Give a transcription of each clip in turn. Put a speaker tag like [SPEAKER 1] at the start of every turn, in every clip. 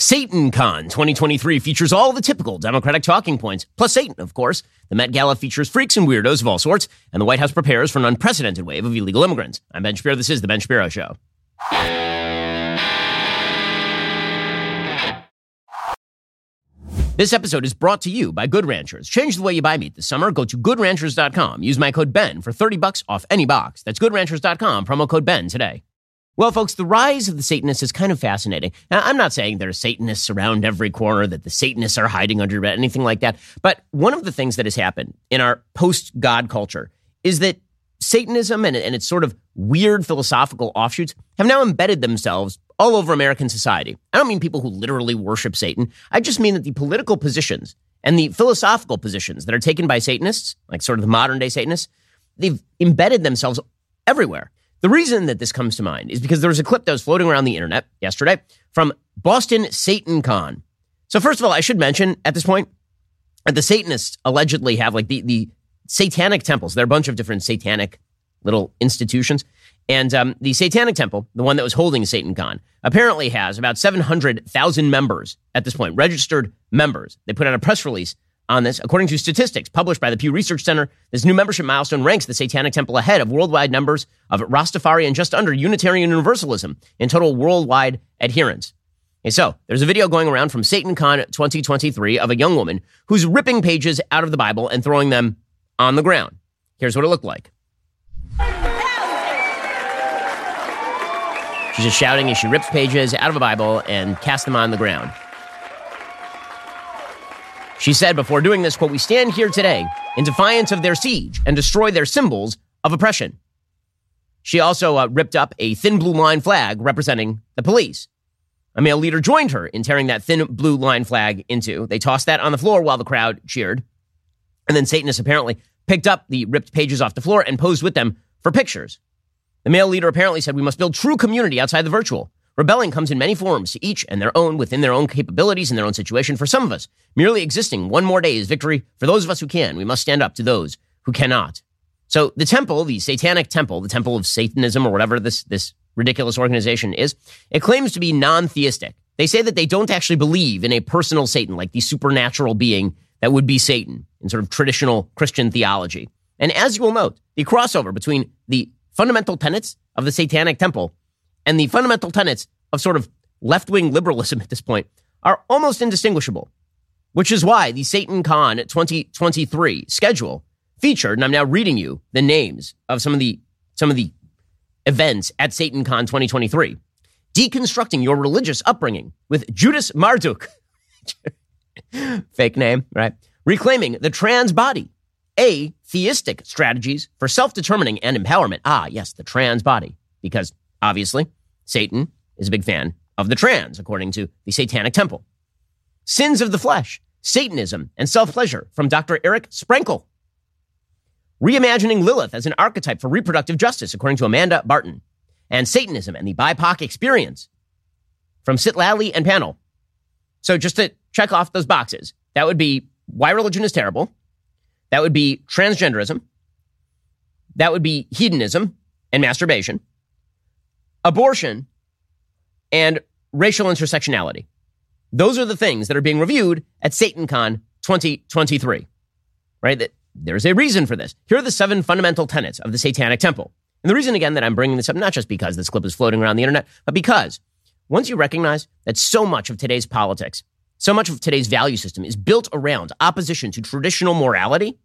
[SPEAKER 1] SatanCon 2023 features all the typical Democratic talking points, plus Satan, of course. The Met Gala features freaks and weirdos of all sorts, and the White House prepares for an unprecedented wave of illegal immigrants. I'm Ben Shapiro. This is The Ben Shapiro Show. This episode is brought to you by Good Ranchers. Change the way you buy meat this summer. Go to goodranchers.com. Use my code BEN for 30 bucks off any box. That's goodranchers.com, promo code BEN today. Well, folks, the rise of the Satanists is kind of fascinating. Now, I'm not saying there are Satanists around every corner, that the Satanists are hiding under your bed, anything like that. But one of the things that has happened in our post God culture is that Satanism and, and its sort of weird philosophical offshoots have now embedded themselves all over American society. I don't mean people who literally worship Satan. I just mean that the political positions and the philosophical positions that are taken by Satanists, like sort of the modern day Satanists, they've embedded themselves everywhere. The reason that this comes to mind is because there was a clip that was floating around the internet yesterday from Boston Satan Con. So first of all, I should mention at this point that the Satanists allegedly have like the, the satanic temples. There are a bunch of different satanic little institutions. And um, the Satanic Temple, the one that was holding Satan Con, apparently has about 700,000 members at this point, registered members. They put out a press release on this. According to statistics published by the Pew Research Center, this new membership milestone ranks the Satanic Temple ahead of worldwide numbers of Rastafari and just under Unitarian Universalism in total worldwide adherence. Okay, so there's a video going around from SatanCon 2023 of a young woman who's ripping pages out of the Bible and throwing them on the ground. Here's what it looked like. She's just shouting as she rips pages out of a Bible and casts them on the ground. She said before doing this, quote, we stand here today in defiance of their siege and destroy their symbols of oppression. She also uh, ripped up a thin blue line flag representing the police. A male leader joined her in tearing that thin blue line flag into. They tossed that on the floor while the crowd cheered. And then Satanists apparently picked up the ripped pages off the floor and posed with them for pictures. The male leader apparently said we must build true community outside the virtual. Rebelling comes in many forms, each and their own within their own capabilities and their own situation. For some of us, merely existing one more day is victory. For those of us who can, we must stand up to those who cannot. So the temple, the satanic temple, the temple of Satanism or whatever this, this ridiculous organization is, it claims to be non-theistic. They say that they don't actually believe in a personal Satan, like the supernatural being that would be Satan in sort of traditional Christian theology. And as you will note, the crossover between the fundamental tenets of the satanic temple and the fundamental tenets of sort of left wing liberalism at this point are almost indistinguishable, which is why the Satan Con 2023 schedule featured, and I'm now reading you the names of some of the some of the events at Satan Con 2023. Deconstructing your religious upbringing with Judas Marduk. Fake name, right? Reclaiming the trans body. A, theistic strategies for self determining and empowerment. Ah, yes, the trans body. Because Obviously, Satan is a big fan of the trans, according to the Satanic Temple. Sins of the Flesh, Satanism, and Self Pleasure from Dr. Eric Sprankle. Reimagining Lilith as an archetype for reproductive justice, according to Amanda Barton. And Satanism and the BIPOC Experience from Citlali and Panel. So just to check off those boxes, that would be why religion is terrible. That would be transgenderism. That would be hedonism and masturbation abortion, and racial intersectionality. Those are the things that are being reviewed at SatanCon 2023, right? That there's a reason for this. Here are the seven fundamental tenets of the Satanic Temple. And the reason, again, that I'm bringing this up, not just because this clip is floating around the internet, but because once you recognize that so much of today's politics, so much of today's value system is built around opposition to traditional morality,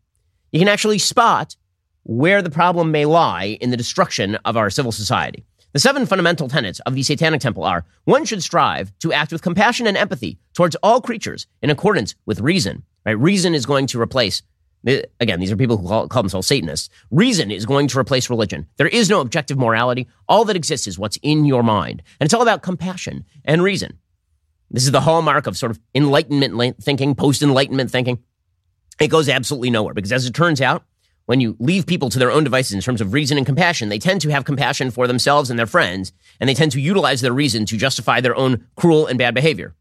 [SPEAKER 1] you can actually spot where the problem may lie in the destruction of our civil society. The seven fundamental tenets of the Satanic Temple are one should strive to act with compassion and empathy towards all creatures in accordance with reason. Right? Reason is going to replace, uh, again, these are people who call, call themselves Satanists. Reason is going to replace religion. There is no objective morality. All that exists is what's in your mind. And it's all about compassion and reason. This is the hallmark of sort of enlightenment thinking, post enlightenment thinking. It goes absolutely nowhere because as it turns out, when you leave people to their own devices in terms of reason and compassion, they tend to have compassion for themselves and their friends, and they tend to utilize their reason to justify their own cruel and bad behavior.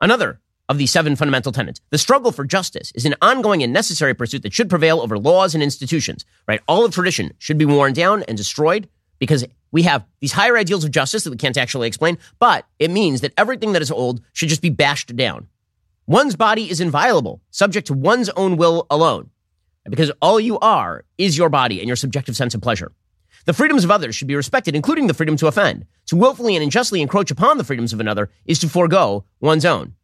[SPEAKER 1] Another of the seven fundamental tenets. The struggle for justice is an ongoing and necessary pursuit that should prevail over laws and institutions, right? All of tradition should be worn down and destroyed, because we have these higher ideals of justice that we can't actually explain, but it means that everything that is old should just be bashed down. One's body is inviolable, subject to one's own will alone, because all you are is your body and your subjective sense of pleasure. The freedoms of others should be respected, including the freedom to offend. To willfully and unjustly encroach upon the freedoms of another is to forego one's own.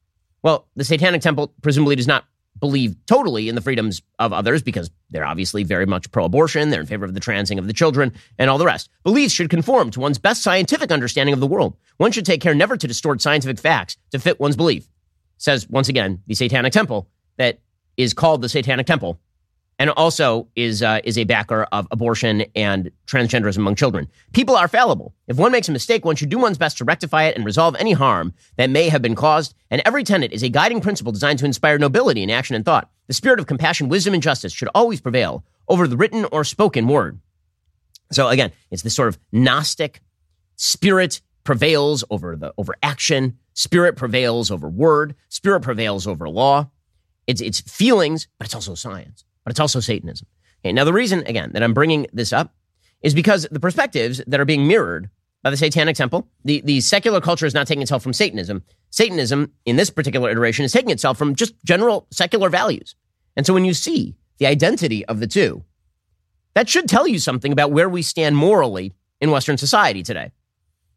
[SPEAKER 1] Well, the Satanic Temple presumably does not believe totally in the freedoms of others because they're obviously very much pro abortion, they're in favor of the transing of the children, and all the rest. Beliefs should conform to one's best scientific understanding of the world. One should take care never to distort scientific facts to fit one's belief. Says, once again, the Satanic Temple that is called the Satanic Temple and also is uh, is a backer of abortion and transgenderism among children. People are fallible. If one makes a mistake, one should do one's best to rectify it and resolve any harm that may have been caused. And every tenet is a guiding principle designed to inspire nobility in action and thought. The spirit of compassion, wisdom, and justice should always prevail over the written or spoken word. So again, it's this sort of Gnostic spirit prevails over the over action. Spirit prevails over word. Spirit prevails over law. It's it's feelings, but it's also science but it's also Satanism. Okay, now, the reason, again, that I'm bringing this up is because the perspectives that are being mirrored by the Satanic Temple, the, the secular culture is not taking itself from Satanism. Satanism, in this particular iteration, is taking itself from just general secular values. And so when you see the identity of the two, that should tell you something about where we stand morally in Western society today.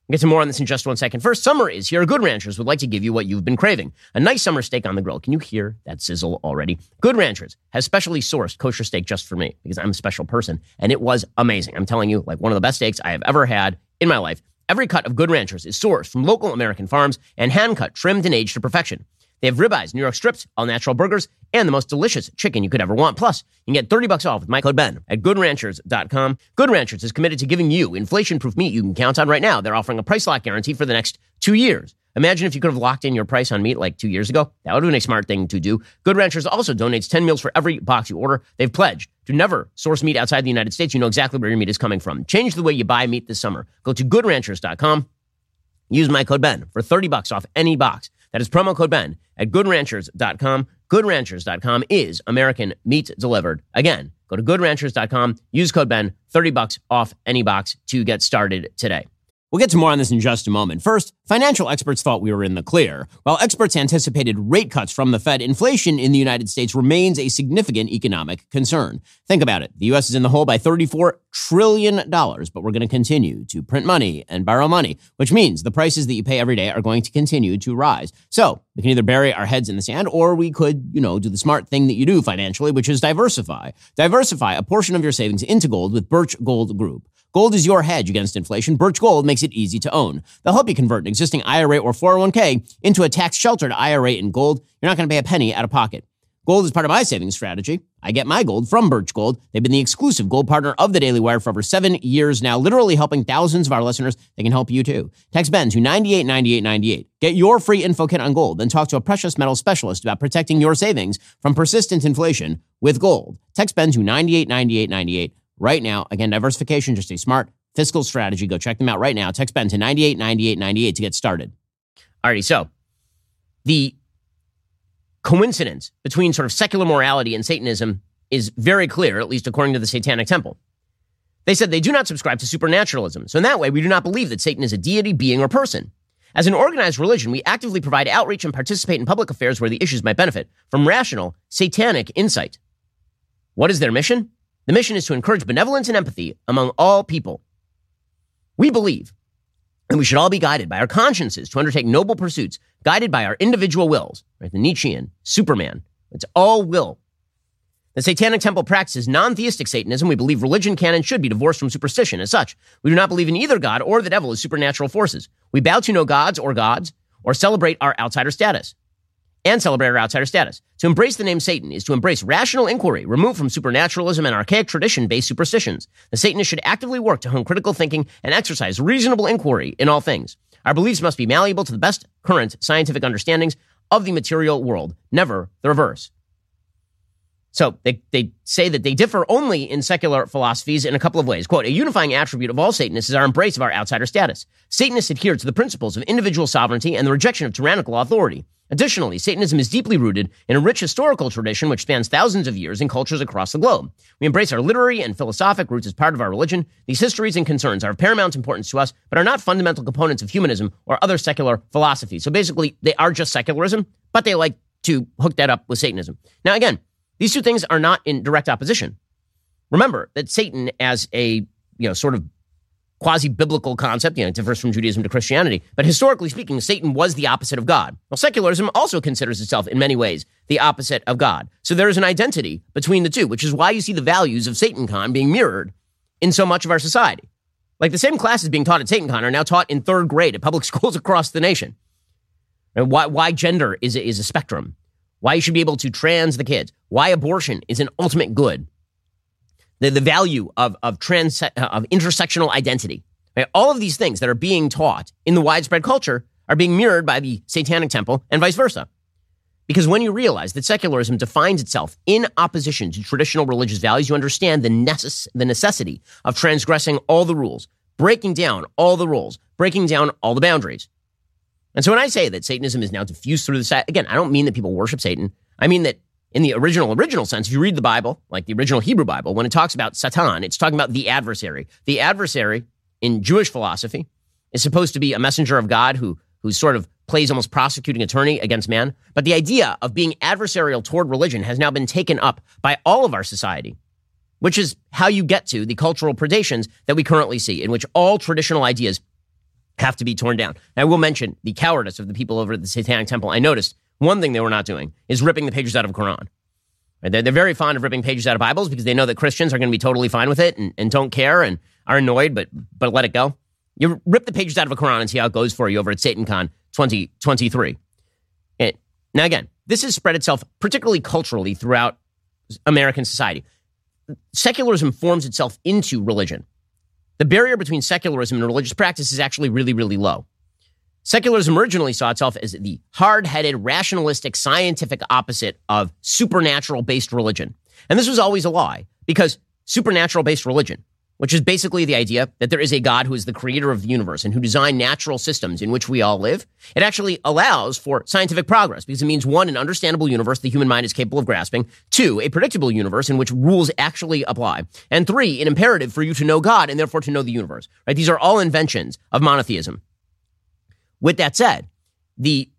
[SPEAKER 1] We'll get to more on this in just one second. First, summer is here. Good Ranchers would like to give you what you've been craving a nice summer steak on the grill. Can you hear that sizzle already? Good Ranchers has specially sourced kosher steak just for me because I'm a special person, and it was amazing. I'm telling you, like one of the best steaks I have ever had in my life. Every cut of Good Ranchers is sourced from local American farms and hand cut, trimmed, and aged to perfection. They have ribeyes, New York strips, all natural burgers, and the most delicious chicken you could ever want. Plus, you can get 30 bucks off with my code BEN at goodranchers.com. Good Ranchers is committed to giving you inflation-proof meat you can count on right now. They're offering a price lock guarantee for the next two years. Imagine if you could have locked in your price on meat like two years ago. That would have been a smart thing to do. Good Ranchers also donates 10 meals for every box you order. They've pledged to never source meat outside the United States. You know exactly where your meat is coming from. Change the way you buy meat this summer. Go to goodranchers.com. Use my code BEN for 30 bucks off any box. That is promo code BEN at goodranchers.com. Goodranchers.com is American meat delivered. Again, go to goodranchers.com, use code BEN, 30 bucks off any box to get started today. We'll get to more on this in just a moment. First, financial experts thought we were in the clear. While experts anticipated rate cuts from the Fed, inflation in the United States remains a significant economic concern. Think about it. The U.S. is in the hole by $34 trillion, but we're going to continue to print money and borrow money, which means the prices that you pay every day are going to continue to rise. So we can either bury our heads in the sand or we could, you know, do the smart thing that you do financially, which is diversify. Diversify a portion of your savings into gold with Birch Gold Group. Gold is your hedge against inflation. Birch Gold makes it easy to own. They'll help you convert an existing IRA or 401k into a tax sheltered IRA in gold. You're not going to pay a penny out of pocket. Gold is part of my savings strategy. I get my gold from Birch Gold. They've been the exclusive gold partner of the Daily Wire for over seven years now, literally helping thousands of our listeners. They can help you too. Text Ben to 989898. Get your free info kit on gold, then talk to a precious metal specialist about protecting your savings from persistent inflation with gold. Text Ben to 989898 right now. Again, diversification, just a smart fiscal strategy. Go check them out right now. Text Ben to 989898 to get started. Alrighty, so the coincidence between sort of secular morality and Satanism is very clear, at least according to the Satanic Temple. They said they do not subscribe to supernaturalism. So in that way, we do not believe that Satan is a deity, being, or person. As an organized religion, we actively provide outreach and participate in public affairs where the issues might benefit from rational, satanic insight. What is their mission? The mission is to encourage benevolence and empathy among all people. We believe that we should all be guided by our consciences to undertake noble pursuits, guided by our individual wills, right? The Nietzschean Superman. It's all will. The Satanic Temple practices non theistic Satanism. We believe religion can and should be divorced from superstition. As such, we do not believe in either God or the devil as supernatural forces. We bow to no gods or gods or celebrate our outsider status and celebrate our outsider status. To embrace the name Satan is to embrace rational inquiry, removed from supernaturalism and archaic tradition based superstitions. The Satanist should actively work to hone critical thinking and exercise reasonable inquiry in all things. Our beliefs must be malleable to the best current scientific understandings of the material world, never the reverse. So they, they say that they differ only in secular philosophies in a couple of ways. Quote, a unifying attribute of all Satanists is our embrace of our outsider status. Satanists adhere to the principles of individual sovereignty and the rejection of tyrannical authority. Additionally, Satanism is deeply rooted in a rich historical tradition which spans thousands of years in cultures across the globe. We embrace our literary and philosophic roots as part of our religion. These histories and concerns are of paramount importance to us, but are not fundamental components of humanism or other secular philosophies. So basically, they are just secularism, but they like to hook that up with Satanism. Now, again, these two things are not in direct opposition. Remember that Satan, as a you know sort of quasi biblical concept. You know, it differs from Judaism to Christianity. But historically speaking, Satan was the opposite of God. Well, secularism also considers itself in many ways the opposite of God. So there is an identity between the two, which is why you see the values of SatanCon being mirrored in so much of our society. Like the same classes being taught at SatanCon are now taught in third grade at public schools across the nation. And why, why gender is is a spectrum. Why you should be able to trans the kids. Why abortion is an ultimate good the, the value of, of, trans, uh, of intersectional identity. Right? All of these things that are being taught in the widespread culture are being mirrored by the Satanic Temple and vice versa. Because when you realize that secularism defines itself in opposition to traditional religious values, you understand the, necess- the necessity of transgressing all the rules, breaking down all the rules, breaking down all the boundaries. And so when I say that Satanism is now diffused through the, site, again, I don't mean that people worship Satan. I mean that in the original, original sense, if you read the Bible, like the original Hebrew Bible, when it talks about Satan, it's talking about the adversary. The adversary in Jewish philosophy is supposed to be a messenger of God who, who sort of plays almost prosecuting attorney against man. But the idea of being adversarial toward religion has now been taken up by all of our society, which is how you get to the cultural predations that we currently see, in which all traditional ideas have to be torn down. And I will mention the cowardice of the people over at the Satanic Temple. I noticed one thing they were not doing is ripping the pages out of Quran. They're, very fond of ripping pages out of Bibles because they know that Christians are going to be totally fine with it and, and don't care and are annoyed, but but let it go. You rip the pages out of a Quran and see how it goes for you over at SatanCon 2023. It, eh, now, again, this has spread itself particularly culturally throughout American society. Secularism forms itself into religion. The barrier between secularism and religious practice is actually really, really low. Secularism originally saw itself as the hard headed, rationalistic, scientific opposite of supernatural based religion. And this was always a lie because supernatural based religion, which is basically the idea that there is a God who is the creator of the universe and who designed natural systems in which we all live, it actually allows for scientific progress because it means one, an understandable universe the human mind is capable of grasping, two, a predictable universe in which rules actually apply, and three, an imperative for you to know God and therefore to know the universe. Right? These are all inventions of monotheism. With that said, the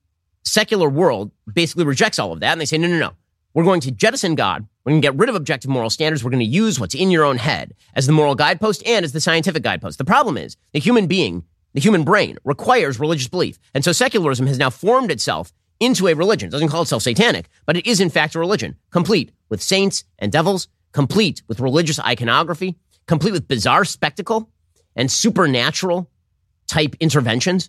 [SPEAKER 1] secular world basically rejects all of that and they say, no, no, no. We're going to jettison God. We're going to get rid of objective moral standards. We're going to use what's in your own head as the moral guidepost and as the scientific guidepost. The problem is the human being, the human brain requires religious belief. And so secularism has now formed itself into a religion. It doesn't call itself satanic, but it is in fact a religion, complete with saints and devils, complete with religious iconography, complete with bizarre spectacle and supernatural type interventions.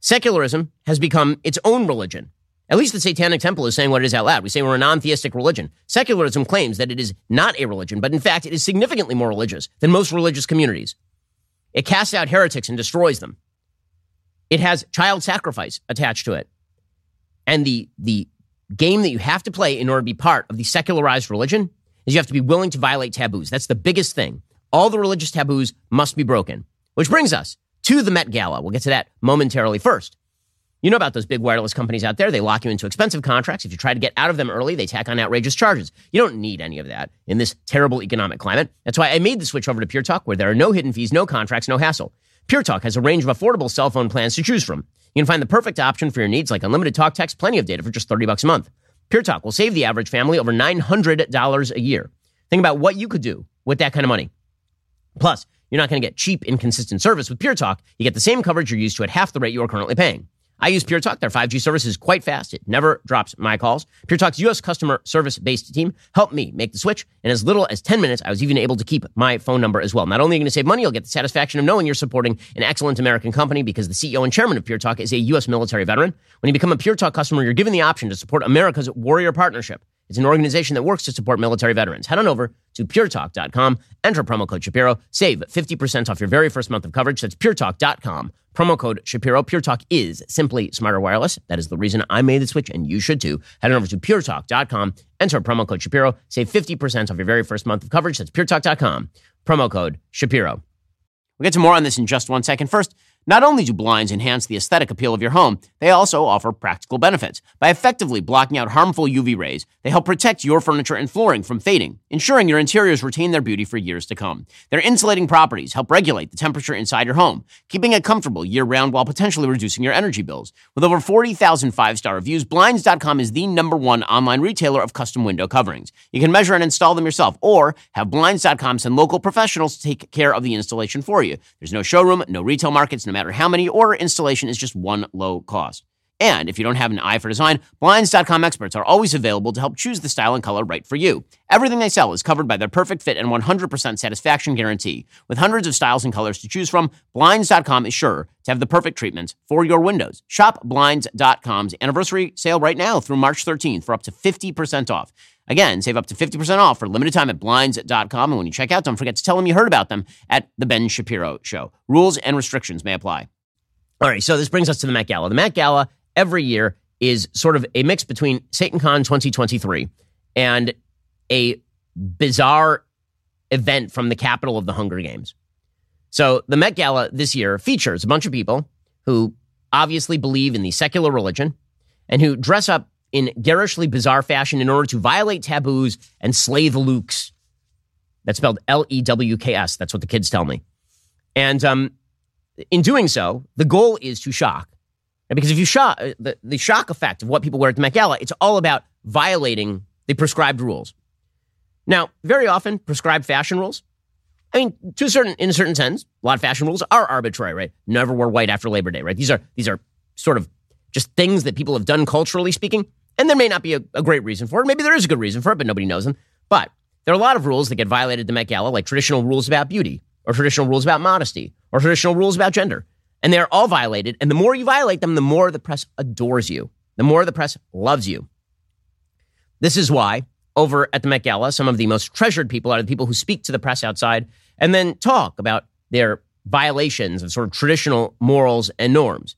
[SPEAKER 1] Secularism has become its own religion. At least the Satanic Temple is saying what it is out loud. We say we're a non theistic religion. Secularism claims that it is not a religion, but in fact, it is significantly more religious than most religious communities. It casts out heretics and destroys them. It has child sacrifice attached to it. And the, the game that you have to play in order to be part of the secularized religion is you have to be willing to violate taboos. That's the biggest thing. All the religious taboos must be broken. Which brings us to the Met Gala. We'll get to that momentarily first. You know about those big wireless companies out there. They lock you into expensive contracts. If you try to get out of them early, they tack on outrageous charges. You don't need any of that in this terrible economic climate. That's why I made the switch over to Pure Talk, where there are no hidden fees, no contracts, no hassle. Pure Talk has a range of affordable cell phone plans to choose from. You can find the perfect option for your needs, like unlimited talk, text, plenty of data for just 30 bucks a month. Pure Talk will save the average family over $900 a year. Think about what you could do with that kind of money. Plus, you're not going to get cheap, inconsistent service with Pure Talk. You get the same coverage you're used to at half the rate you are currently paying. I use Pure Talk. Their 5G service is quite fast. It never drops my calls. Pure Talk's U.S. customer service based team helped me make the switch. In as little as 10 minutes, I was even able to keep my phone number as well. Not only are you going to save money, you'll get the satisfaction of knowing you're supporting an excellent American company because the CEO and chairman of Pure Talk is a U.S. military veteran. When you become a Pure Talk customer, you're given the option to support America's Warrior Partnership. It's an organization that works to support military veterans. Head on over to puretalk.com, enter promo code Shapiro, save 50% off your very first month of coverage. That's puretalk.com, promo code Shapiro. Pure Talk is simply smarter wireless. That is the reason I made the switch, and you should too. Head on over to puretalk.com, enter promo code Shapiro, save 50% off your very first month of coverage. That's puretalk.com, promo code Shapiro. We'll get to more on this in just one second. First, Not only do blinds enhance the aesthetic appeal of your home, they also offer practical benefits. By effectively blocking out harmful UV rays, they help protect your furniture and flooring from fading, ensuring your interiors retain their beauty for years to come. Their insulating properties help regulate the temperature inside your home, keeping it comfortable year round while potentially reducing your energy bills. With over 40,000 five star reviews, Blinds.com is the number one online retailer of custom window coverings. You can measure and install them yourself, or have Blinds.com send local professionals to take care of the installation for you. There's no showroom, no retail markets, no matter how many, or installation is just one low cost. And if you don't have an eye for design, Blinds.com experts are always available to help choose the style and color right for you. Everything they sell is covered by their perfect fit and 100% satisfaction guarantee. With hundreds of styles and colors to choose from, Blinds.com is sure to have the perfect treatment for your windows. Shop Blinds.com's anniversary sale right now through March 13th for up to 50% off. Again, save up to 50% off for limited time at Blinds.com. And when you check out, don't forget to tell them you heard about them at The Ben Shapiro Show. Rules and restrictions may apply. All right, so this brings us to the Met Gala. The Met Gala every year is sort of a mix between SatanCon 2023 and a bizarre event from the capital of the Hunger Games. So the Met Gala this year features a bunch of people who obviously believe in the secular religion and who dress up in garishly bizarre fashion in order to violate taboos and slay the lewks. That's spelled L E W K S. That's what the kids tell me. And um, in doing so, the goal is to shock. Because if you shock, uh, the, the shock effect of what people wear at the Met Gala, it's all about violating the prescribed rules. Now, very often, prescribed fashion rules, I mean, to a certain, in a certain sense, a lot of fashion rules are arbitrary, right? Never wear white after Labor Day, right? These are, these are sort of just things that people have done culturally speaking. And there may not be a, a great reason for it. Maybe there is a good reason for it, but nobody knows them. But there are a lot of rules that get violated at the Met Gala, like traditional rules about beauty, or traditional rules about modesty, or traditional rules about gender. And they're all violated. And the more you violate them, the more the press adores you, the more the press loves you. This is why, over at the Met Gala, some of the most treasured people are the people who speak to the press outside and then talk about their violations of sort of traditional morals and norms.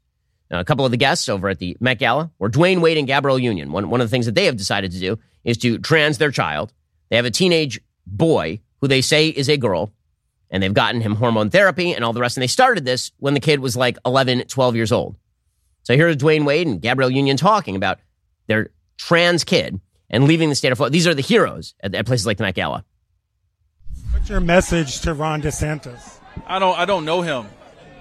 [SPEAKER 1] Now, a couple of the guests over at the Met Gala were Dwyane Wade and Gabrielle Union. One, one of the things that they have decided to do is to trans their child. They have a teenage boy who they say is a girl and they've gotten him hormone therapy and all the rest. And they started this when the kid was like 11, 12 years old. So here's Dwyane Wade and Gabrielle Union talking about their trans kid and leaving the state of Florida. These are the heroes at, at places like the Met Gala.
[SPEAKER 2] What's your message to Ron DeSantis?
[SPEAKER 3] I don't, I don't know him,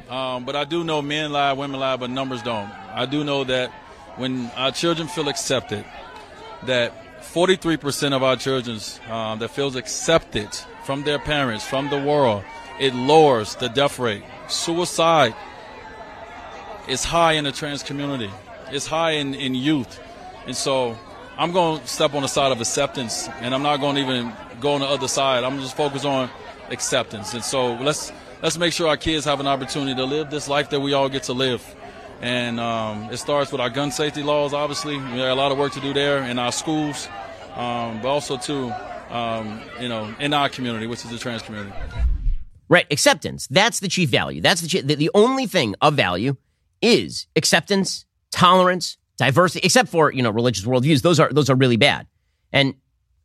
[SPEAKER 3] um, but I do know men lie, women lie, but numbers don't. I do know that when our children feel accepted, that 43% of our children um, that feels accepted from their parents, from the world, it lowers the death rate. Suicide is high in the trans community. It's high in, in youth. And so I'm going to step on the side of acceptance, and I'm not going to even go on the other side. I'm just focus on acceptance. And so let's let's make sure our kids have an opportunity to live this life that we all get to live. And um, it starts with our gun safety laws, obviously. We have a lot of work to do there in our schools, um, but also, too, um, you know, in our community, which is the trans community.
[SPEAKER 1] Right, acceptance. That's the chief value. That's the, chief, the, the only thing of value is acceptance, tolerance, diversity, except for, you know, religious worldviews. Those are, those are really bad. And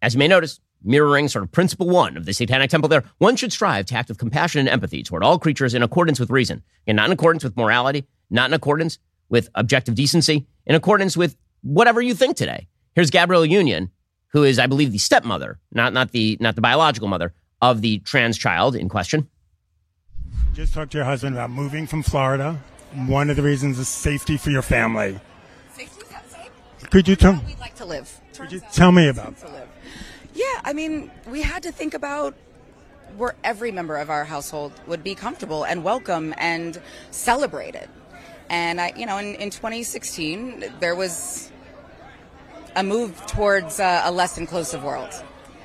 [SPEAKER 1] as you may notice, mirroring sort of principle one of the Satanic Temple there, one should strive to act with compassion and empathy toward all creatures in accordance with reason, and not in accordance with morality, not in accordance with objective decency, in accordance with whatever you think today. Here's Gabrielle Union, who is, I believe, the stepmother, not, not, the, not the biological mother of the trans child in question.
[SPEAKER 2] Just talked to your husband about moving from Florida. One of the reasons is safety for your family.
[SPEAKER 4] Safety safe?
[SPEAKER 2] Could you tell?
[SPEAKER 4] We'd like to live.
[SPEAKER 2] Could you tell me about
[SPEAKER 4] to live. Yeah, I mean, we had to think about where every member of our household would be comfortable and welcome and celebrated. And I, you know, in, in 2016, there was a move towards uh, a less inclusive world,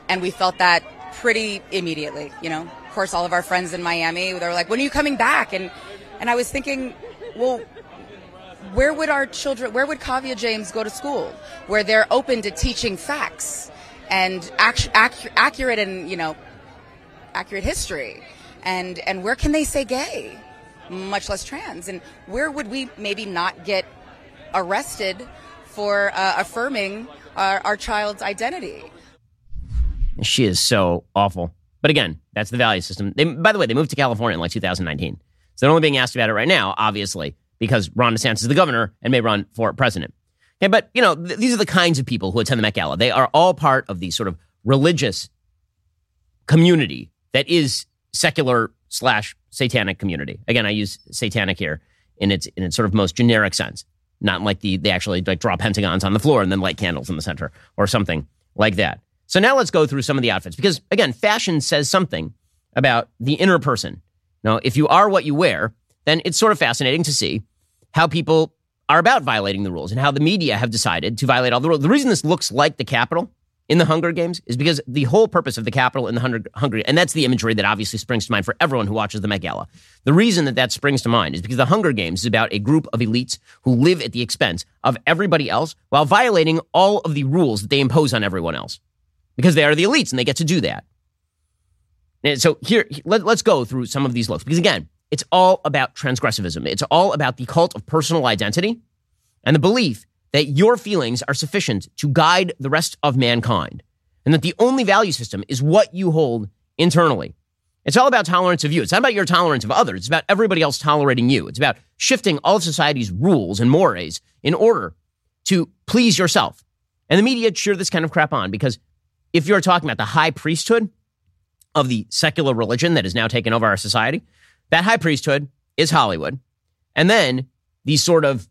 [SPEAKER 4] and we felt that pretty immediately. You know, of course, all of our friends in Miami, they were like, "When are you coming back?" And and I was thinking, well, where would our children, where would Kaavia James go to school, where they're open to teaching facts and act, act, accurate and you know, accurate history, and and where can they say gay, much less trans, and where would we maybe not get arrested for uh, affirming our, our child's identity?
[SPEAKER 1] She is so awful. But again, that's the value system. They, by the way, they moved to California in like 2019. So they're only being asked about it right now, obviously, because Ron DeSantis is the governor and may run for president. Okay, but you know, th- these are the kinds of people who attend the Met Gala. They are all part of the sort of religious community that is secular slash satanic community. Again, I use satanic here in its in its sort of most generic sense, not like the they actually like draw pentagons on the floor and then light candles in the center or something like that. So now let's go through some of the outfits because again, fashion says something about the inner person. Now, if you are what you wear, then it's sort of fascinating to see how people are about violating the rules and how the media have decided to violate all the rules. The reason this looks like the Capitol in the Hunger Games is because the whole purpose of the Capitol in the Hunger, and that's the imagery that obviously springs to mind for everyone who watches the Met Gala. The reason that that springs to mind is because the Hunger Games is about a group of elites who live at the expense of everybody else while violating all of the rules that they impose on everyone else because they are the elites and they get to do that. And so here, let, let's go through some of these looks because again, it's all about transgressivism. It's all about the cult of personal identity and the belief that your feelings are sufficient to guide the rest of mankind and that the only value system is what you hold internally. It's all about tolerance of you. It's not about your tolerance of others. It's about everybody else tolerating you. It's about shifting all of society's rules and mores in order to please yourself. And the media cheer this kind of crap on because if you're talking about the high priesthood of the secular religion that has now taken over our society, that high priesthood is Hollywood. And then these sort of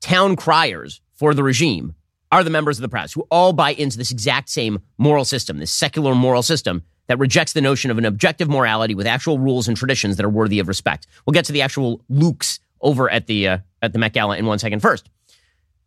[SPEAKER 1] town criers for the regime are the members of the press who all buy into this exact same moral system, this secular moral system that rejects the notion of an objective morality with actual rules and traditions that are worthy of respect. We'll get to the actual looks over at the uh, at the Met Gala in one second. First,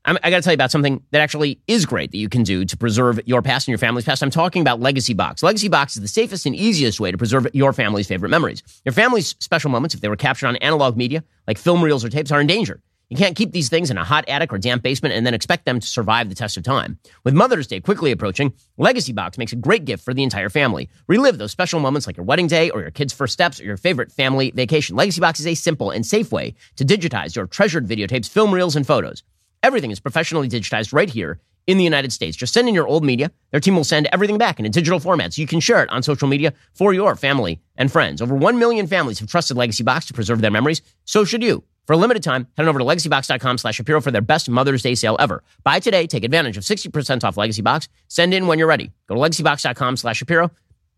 [SPEAKER 1] I'm, I got to tell you about something that actually is great that you can do to preserve your past and your family's past. I'm talking about Legacy Box. Legacy Box is the safest and easiest way to preserve your family's favorite memories. Your family's special moments, if they were captured on analog media like film reels or tapes, are in danger. You can't keep these things in a hot attic or damp basement and then expect them to survive the test of time. With Mother's Day quickly approaching, Legacy Box makes a great gift for the entire family. Relive those special moments like your wedding day or your kid's first steps or your favorite family vacation. Legacy Box is a simple and safe way to digitize your treasured videotapes, film reels, and photos. Everything is professionally digitized right here in the United States. Just send in your old media. Their team will send everything back in a digital format so you can share it on social media for your family and friends. Over 1 million families have trusted Legacy Box to preserve their memories. So should you. For a limited time, head on over to legacybox.com slash Shapiro for their best Mother's Day sale ever. Buy today, take advantage of 60% off Legacy Box. Send in when you're ready. Go to legacybox.com slash Shapiro.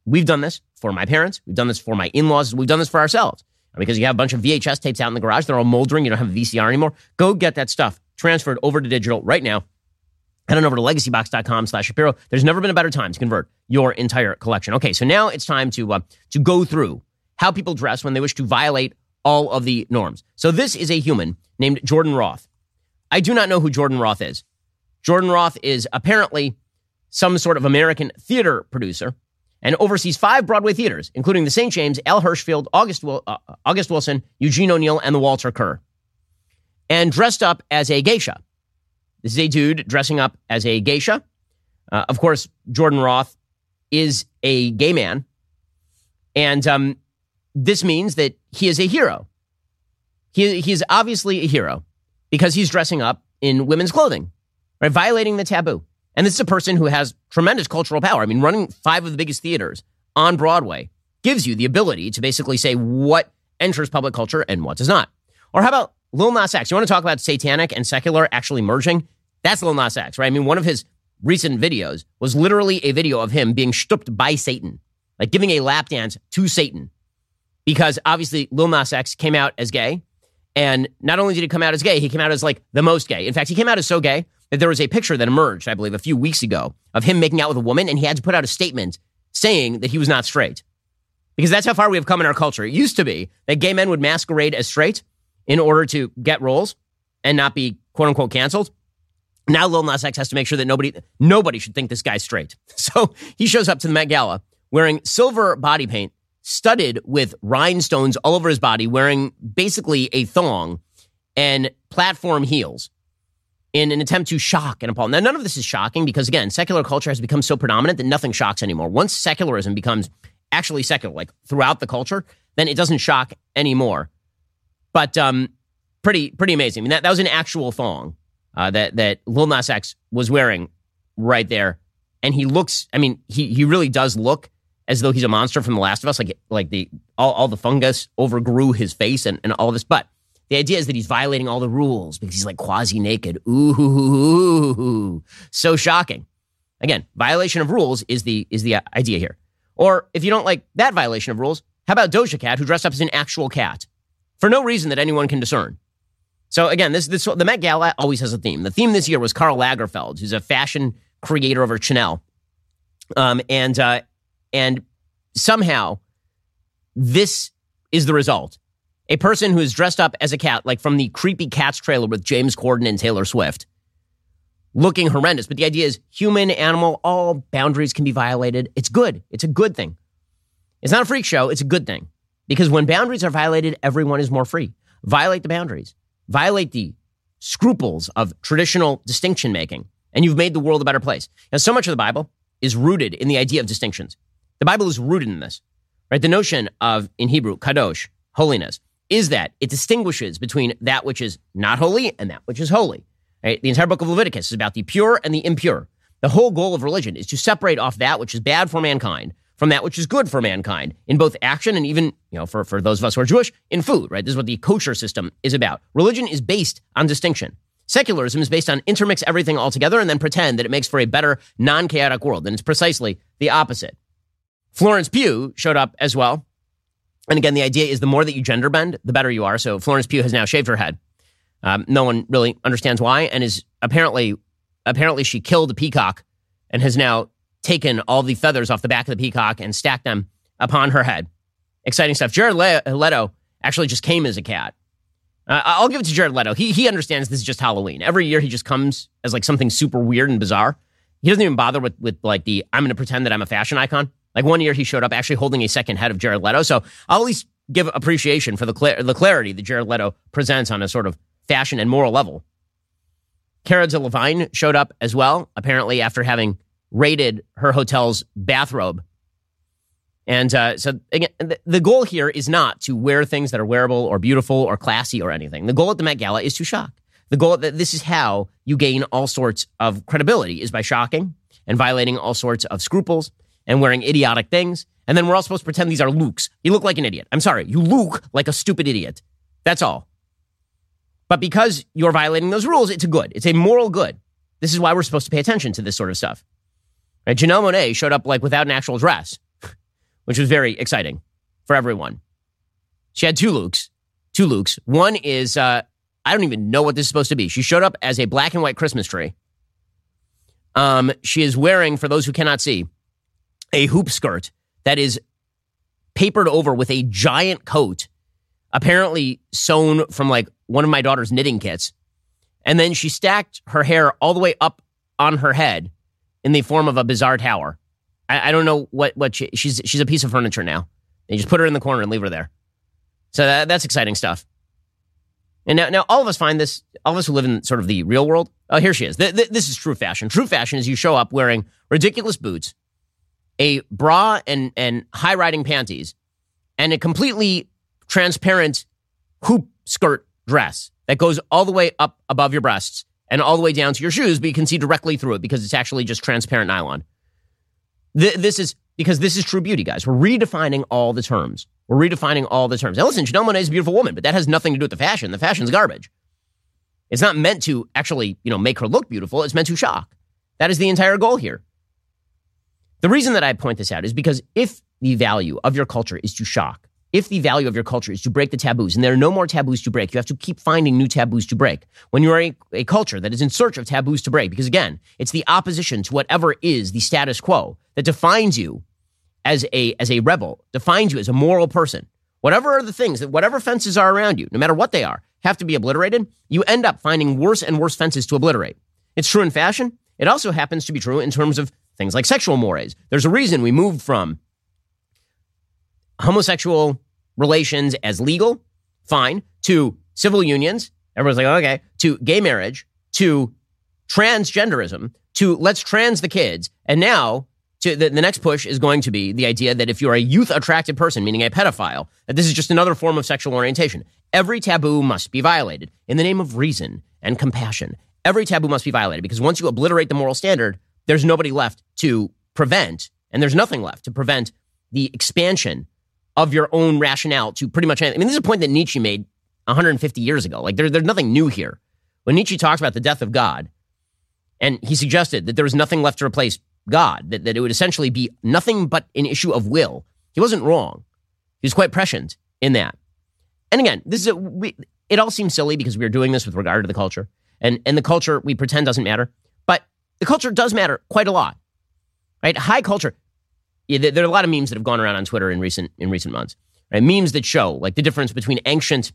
[SPEAKER 1] We've done this for my parents. We've done this for my in-laws. We've done this for ourselves. Because you have a bunch of VHS tapes out in the garage. They're all moldering. You don't have a VCR anymore. Go get that stuff transferred over to digital right now. Head on over to legacybox.com slash Shapiro. There's never been a better time to convert your entire collection. Okay, so now it's time to, uh, to go through how people dress when they wish to violate all of the norms. So this is a human named Jordan Roth. I do not know who Jordan Roth is. Jordan Roth is apparently some sort of American theater producer and oversees five Broadway theaters, including the St. James, Al Hirschfeld, August, Wil- uh, August Wilson, Eugene O'Neill, and the Walter Kerr. And dressed up as a geisha. This is a dude dressing up as a geisha. Uh, of course, Jordan Roth is a gay man. And um, this means that he is a hero. He, he is obviously a hero because he's dressing up in women's clothing, right? Violating the taboo. And this is a person who has tremendous cultural power. I mean, running five of the biggest theaters on Broadway gives you the ability to basically say what enters public culture and what does not. Or how about Lil Nas X? You want to talk about satanic and secular actually merging? That's Lil Nas X, right? I mean, one of his recent videos was literally a video of him being stooped by Satan, like giving a lap dance to Satan because obviously Lil Nas X came out as gay. And not only did he come out as gay, he came out as like the most gay. In fact, he came out as so gay that there was a picture that emerged, I believe, a few weeks ago of him making out with a woman, and he had to put out a statement saying that he was not straight. Because that's how far we have come in our culture. It used to be that gay men would masquerade as straight in order to get roles and not be quote unquote canceled. Now Lil Nas X has to make sure that nobody nobody should think this guy's straight. So he shows up to the Met Gala wearing silver body paint studded with rhinestones all over his body, wearing basically a thong and platform heels in an attempt to shock and appall. Now, none of this is shocking because, again, secular culture has become so predominant that nothing shocks anymore. Once secularism becomes actually secular, like throughout the culture, then it doesn't shock anymore. But um, pretty, pretty amazing. I mean, that, that was an actual thong uh, that that Lil Nas X was wearing right there, and he looks. I mean, he he really does look as though he's a monster from The Last of Us, like like the all, all the fungus overgrew his face and, and all this. But the idea is that he's violating all the rules because he's like quasi naked. Ooh, so shocking. Again, violation of rules is the is the idea here. Or if you don't like that violation of rules, how about Doja Cat, who dressed up as an actual cat for no reason that anyone can discern? So again, this this the Met Gala always has a theme. The theme this year was Karl Lagerfeld, who's a fashion creator over Chanel, um, and uh, and somehow this is the result. A person who is dressed up as a cat, like from the creepy Cats trailer with James Corden and Taylor Swift, looking horrendous. But the idea is human, animal, all boundaries can be violated. It's good. It's a good thing. It's not a freak show. It's a good thing. Because when boundaries are violated, everyone is more free. Violate the boundaries, violate the scruples of traditional distinction making, and you've made the world a better place. Now, so much of the Bible is rooted in the idea of distinctions. The Bible is rooted in this, right? The notion of, in Hebrew, kadosh, holiness, is that it distinguishes between that which is not holy and that which is holy. Right? The entire book of Leviticus is about the pure and the impure. The whole goal of religion is to separate off that which is bad for mankind from that which is good for mankind in both action and even, you know, for, for those of us who are Jewish, in food, right? This is what the kosher system is about. Religion is based on distinction. Secularism is based on intermix everything all together and then pretend that it makes for a better, non chaotic world. And it's precisely the opposite. Florence Pugh showed up as well. And again, the idea is the more that you gender bend, the better you are. So Florence Pugh has now shaved her head. Um, no one really understands why, and is apparently apparently she killed a peacock and has now taken all the feathers off the back of the peacock and stacked them upon her head. Exciting stuff. Jared Leto actually just came as a cat. Uh, I'll give it to Jared Leto. He he understands this is just Halloween. Every year he just comes as like something super weird and bizarre. He doesn't even bother with with like the I'm going to pretend that I'm a fashion icon. Like one year he showed up actually holding a second head of Jared Leto. So I'll at least give appreciation for the cl- the clarity that Jared Leto presents on a sort of fashion and moral level. Cara Delevingne showed up as well, apparently after having raided her hotel's bathrobe. And uh, so, again, the goal here is not to wear things that are wearable or beautiful or classy or anything. The goal at the Met Gala is to shock. The goal that this is how you gain all sorts of credibility is by shocking and violating all sorts of scruples and wearing idiotic things. And then we're all supposed to pretend these are looks. You look like an idiot. I'm sorry. You look like a stupid idiot. That's all. But because you're violating those rules, it's a good. It's a moral good. This is why we're supposed to pay attention to this sort of stuff. Right? Janelle Monáe showed up like without an actual dress, which was very exciting for everyone. She had two looks. Two looks. One is uh, I don't even know what this is supposed to be. She showed up as a black and white Christmas tree. Um, she is wearing, for those who cannot see, a hoop skirt that is papered over with a giant coat, apparently sewn from like one of my daughter's knitting kits. And then she stacked her hair all the way up on her head in the form of a bizarre tower. I, I don't know what, what she, she's, she's a piece of furniture now. They just put her in the corner and leave her there. So that, that's exciting stuff. And now, now all of us find this, all of us who live in sort of the real world. Oh, here she is. Th- th- this is true fashion. True fashion is you show up wearing ridiculous boots, a bra and, and high riding panties, and a completely transparent hoop skirt dress that goes all the way up above your breasts and all the way down to your shoes, but you can see directly through it because it's actually just transparent nylon. Th- this is because this is true beauty, guys. We're redefining all the terms. We're redefining all the terms. Now, listen, Janelle is a beautiful woman, but that has nothing to do with the fashion. The fashion's garbage. It's not meant to actually, you know, make her look beautiful. It's meant to shock. That is the entire goal here. The reason that I point this out is because if the value of your culture is to shock, if the value of your culture is to break the taboos, and there are no more taboos to break, you have to keep finding new taboos to break. When you are a, a culture that is in search of taboos to break, because again, it's the opposition to whatever is the status quo that defines you as a as a rebel, defines you as a moral person. Whatever are the things that whatever fences are around you, no matter what they are, have to be obliterated. You end up finding worse and worse fences to obliterate. It's true in fashion. It also happens to be true in terms of things like sexual mores. There's a reason we moved from homosexual relations as legal, fine, to civil unions. Everyone's like, okay, to gay marriage, to transgenderism, to let's trans the kids. And now to the, the next push is going to be the idea that if you're a youth attracted person, meaning a pedophile, that this is just another form of sexual orientation. Every taboo must be violated in the name of reason and compassion. Every taboo must be violated because once you obliterate the moral standard, there's nobody left to prevent, and there's nothing left to prevent the expansion of your own rationale to pretty much anything. I mean, this is a point that Nietzsche made 150 years ago. Like, there, there's nothing new here. When Nietzsche talks about the death of God, and he suggested that there was nothing left to replace God, that, that it would essentially be nothing but an issue of will, he wasn't wrong. He was quite prescient in that. And again, this is a, we, it all seems silly because we are doing this with regard to the culture. And, and the culture we pretend doesn't matter. But the culture does matter quite a lot. Right? High culture. Yeah, there are a lot of memes that have gone around on Twitter in recent in recent months. Right? Memes that show like the difference between ancient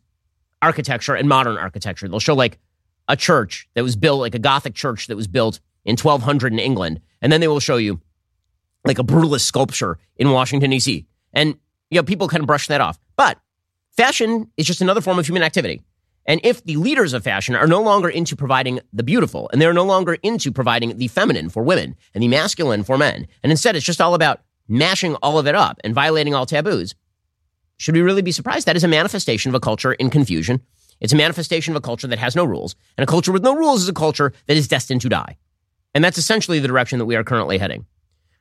[SPEAKER 1] architecture and modern architecture. They'll show like a church that was built, like a Gothic church that was built in 1200 in England, and then they will show you like a brutalist sculpture in Washington D.C. And you know people kind of brush that off, but fashion is just another form of human activity. And if the leaders of fashion are no longer into providing the beautiful and they're no longer into providing the feminine for women and the masculine for men, and instead it's just all about mashing all of it up and violating all taboos, should we really be surprised? That is a manifestation of a culture in confusion. It's a manifestation of a culture that has no rules. And a culture with no rules is a culture that is destined to die. And that's essentially the direction that we are currently heading.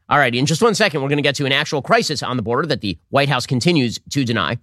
[SPEAKER 1] All right, in just one second, we're going to get to an actual crisis on the border that the White House continues to deny.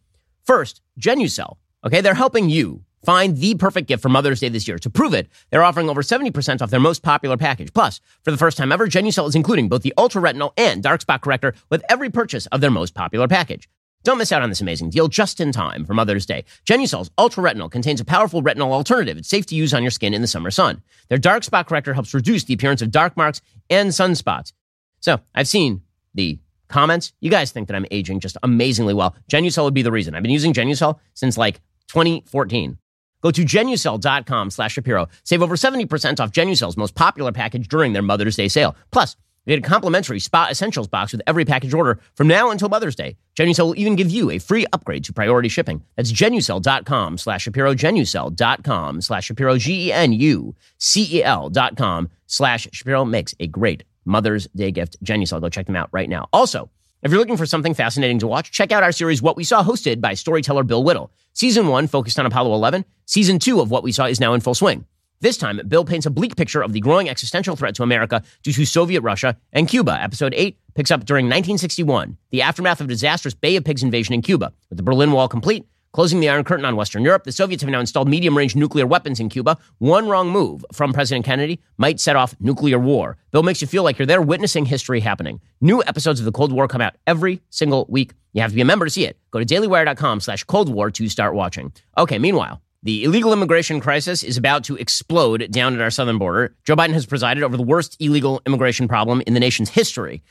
[SPEAKER 1] First, Genucel. Okay, they're helping you find the perfect gift for Mother's Day this year. To prove it, they're offering over 70% off their most popular package. Plus, for the first time ever, Genucel is including both the Ultra Retinol and Dark Spot Corrector with every purchase of their most popular package. Don't miss out on this amazing deal just in time for Mother's Day. Genucel's Ultra Retinol contains a powerful retinol alternative. It's safe to use on your skin in the summer sun. Their dark spot corrector helps reduce the appearance of dark marks and sunspots. So I've seen the comments. You guys think that I'm aging just amazingly well. Genucel would be the reason. I've been using Genucel since like 2014. Go to genucel.com slash Shapiro. Save over 70% off Genucel's most popular package during their Mother's Day sale. Plus, get a complimentary Spa Essentials box with every package order from now until Mother's Day. Genucel will even give you a free upgrade to priority shipping. That's genucel.com slash Shapiro, genucel.com slash Shapiro, G-E-N-U-C-E-L dot com slash Shapiro makes a great Mother's Day gift. Genucel, go check them out right now. Also, if you're looking for something fascinating to watch, check out our series What We Saw, hosted by storyteller Bill Whittle. Season one focused on Apollo 11. Season two of What We Saw is now in full swing. This time, Bill paints a bleak picture of the growing existential threat to America due to Soviet Russia and Cuba. Episode 8 picks up during 1961, the aftermath of disastrous Bay of Pigs invasion in Cuba. With the Berlin Wall complete, closing the Iron Curtain on Western Europe, the Soviets have now installed medium range nuclear weapons in Cuba. One wrong move from President Kennedy might set off nuclear war. Bill makes you feel like you're there witnessing history happening. New episodes of the Cold War come out every single week. You have to be a member to see it. Go to dailywire.com slash Cold War to start watching. Okay, meanwhile, the illegal immigration crisis is about to explode down at our southern border. Joe Biden has presided over the worst illegal immigration problem in the nation's history.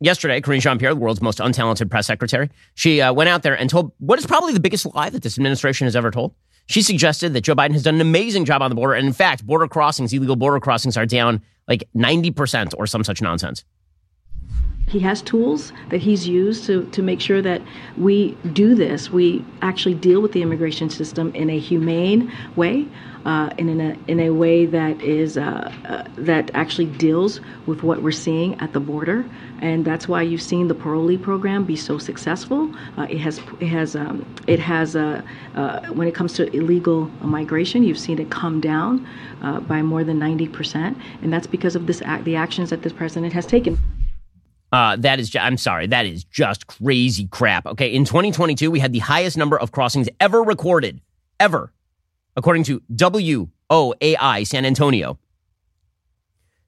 [SPEAKER 1] Yesterday, Karine Jean Pierre, the world's most untalented press secretary, she uh, went out there and told what is probably the biggest lie that this administration has ever told. She suggested that Joe Biden has done an amazing job on the border. And in fact, border crossings, illegal border crossings are down like 90% or some such nonsense.
[SPEAKER 5] He has tools that he's used to, to make sure that we do this. We actually deal with the immigration system in a humane way, uh, and in a in a way that is uh, uh, that actually deals with what we're seeing at the border. And that's why you've seen the parolee program be so successful. Uh, it has it has um, it has uh, uh, when it comes to illegal migration, you've seen it come down by more than ninety percent, and that's because of this act, the actions that this president has taken.
[SPEAKER 1] Uh, that is, I'm sorry, that is just crazy crap. Okay, in 2022, we had the highest number of crossings ever recorded, ever, according to WOAI San Antonio.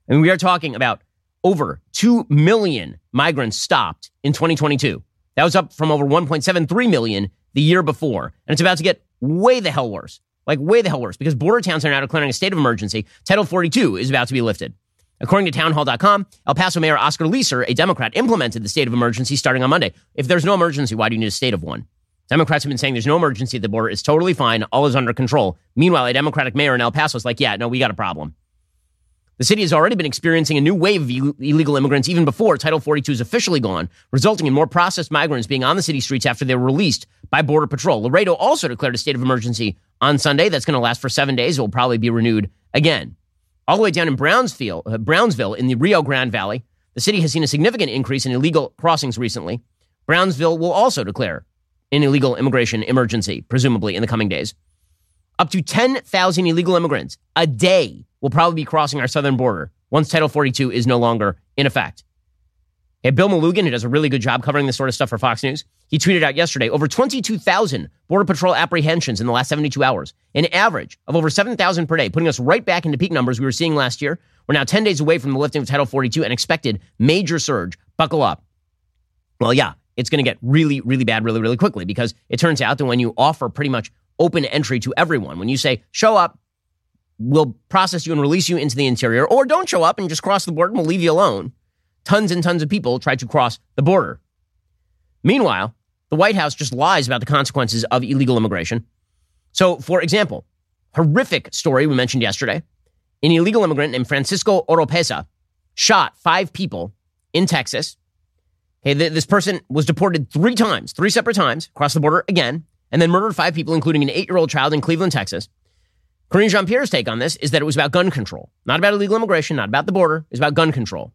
[SPEAKER 1] And we are talking about over 2 million migrants stopped in 2022. That was up from over 1.73 million the year before. And it's about to get way the hell worse. Like, way the hell worse because border towns are now declaring a state of emergency. Title 42 is about to be lifted. According to townhall.com, El Paso Mayor Oscar Leeser, a Democrat, implemented the state of emergency starting on Monday. If there's no emergency, why do you need a state of one? Democrats have been saying there's no emergency at the border. It's totally fine. All is under control. Meanwhile, a Democratic mayor in El Paso is like, yeah, no, we got a problem. The city has already been experiencing a new wave of illegal immigrants even before Title 42 is officially gone, resulting in more processed migrants being on the city streets after they were released by Border Patrol. Laredo also declared a state of emergency on Sunday. That's going to last for seven days. It will probably be renewed again. All the way down in Brownsville, uh, Brownsville in the Rio Grande Valley, the city has seen a significant increase in illegal crossings recently. Brownsville will also declare an illegal immigration emergency, presumably in the coming days. Up to 10,000 illegal immigrants a day will probably be crossing our southern border once Title 42 is no longer in effect. Bill Melugin, who does a really good job covering this sort of stuff for Fox News, he tweeted out yesterday over 22,000 Border Patrol apprehensions in the last 72 hours, an average of over 7,000 per day, putting us right back into peak numbers we were seeing last year. We're now 10 days away from the lifting of Title 42 and expected major surge. Buckle up. Well, yeah, it's going to get really, really bad really, really quickly because it turns out that when you offer pretty much open entry to everyone, when you say, show up, we'll process you and release you into the interior, or don't show up and just cross the border and we'll leave you alone. Tons and tons of people try to cross the border. Meanwhile, the White House just lies about the consequences of illegal immigration. So, for example, horrific story we mentioned yesterday. An illegal immigrant named Francisco Oropesa shot five people in Texas. Okay, this person was deported three times, three separate times, across the border again, and then murdered five people, including an eight year old child in Cleveland, Texas. Karine Jean Pierre's take on this is that it was about gun control, not about illegal immigration, not about the border, it's about gun control.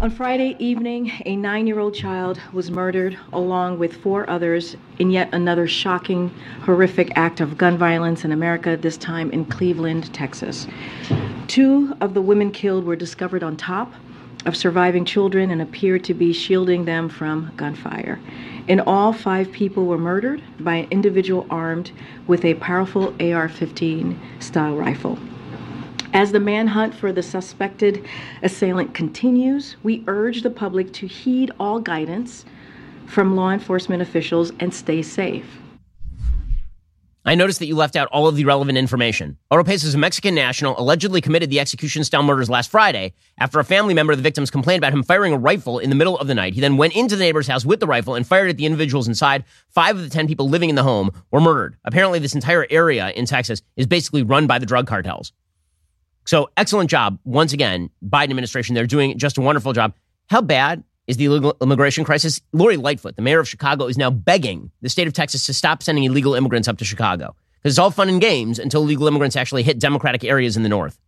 [SPEAKER 5] On Friday evening, a nine year old child was murdered along with four others in yet another shocking, horrific act of gun violence in America, this time in Cleveland, Texas. Two of the women killed were discovered on top of surviving children and appeared to be shielding them from gunfire. In all, five people were murdered by an individual armed with a powerful AR 15 style rifle. As the manhunt for the suspected assailant continues, we urge the public to heed all guidance from law enforcement officials and stay safe.
[SPEAKER 1] I noticed that you left out all of the relevant information. Oropesa is a Mexican national, allegedly committed the execution style murders last Friday after a family member of the victims complained about him firing a rifle in the middle of the night. He then went into the neighbor's house with the rifle and fired at the individuals inside. Five of the 10 people living in the home were murdered. Apparently, this entire area in Texas is basically run by the drug cartels. So, excellent job. Once again, Biden administration, they're doing just a wonderful job. How bad is the illegal immigration crisis. Lori Lightfoot, the mayor of Chicago, is now begging the state of Texas to stop sending illegal immigrants up to Chicago. Because it's all fun and games until illegal immigrants actually hit Democratic areas in the north.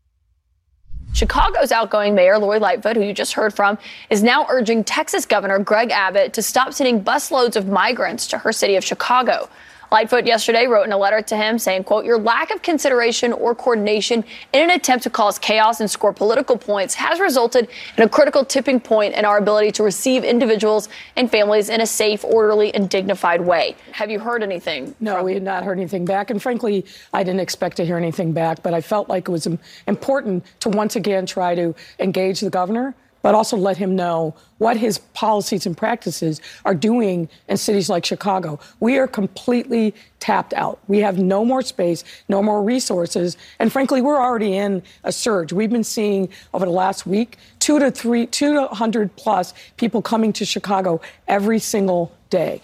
[SPEAKER 6] Chicago's outgoing mayor, Lori Lightfoot, who you just heard from, is now urging Texas Governor Greg Abbott to stop sending busloads of migrants to her city of Chicago. Lightfoot yesterday wrote in a letter to him saying, quote, your lack of consideration or coordination in an attempt to cause chaos and score political points has resulted in a critical tipping point in our ability to receive individuals and families in a safe, orderly, and dignified way. Have you heard anything?
[SPEAKER 7] No, from- we had not heard anything back. And frankly, I didn't expect to hear anything back, but I felt like it was important to once again try to engage the governor but also let him know what his policies and practices are doing in cities like Chicago. We are completely tapped out. We have no more space, no more resources, and frankly, we're already in a surge. We've been seeing over the last week two to three, two to hundred plus people coming to Chicago every single day.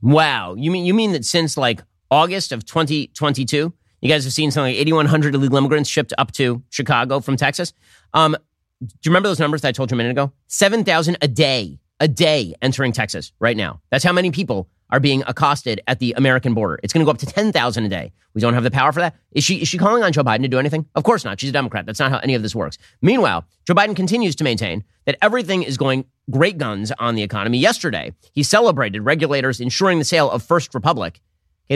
[SPEAKER 1] Wow, you mean you mean that since like August of 2022? You guys have seen something like 8,100 illegal immigrants shipped up to Chicago from Texas. Um, do you remember those numbers that I told you a minute ago? 7,000 a day, a day entering Texas right now. That's how many people are being accosted at the American border. It's going to go up to 10,000 a day. We don't have the power for that. Is she, is she calling on Joe Biden to do anything? Of course not. She's a Democrat. That's not how any of this works. Meanwhile, Joe Biden continues to maintain that everything is going great guns on the economy. Yesterday, he celebrated regulators ensuring the sale of First Republic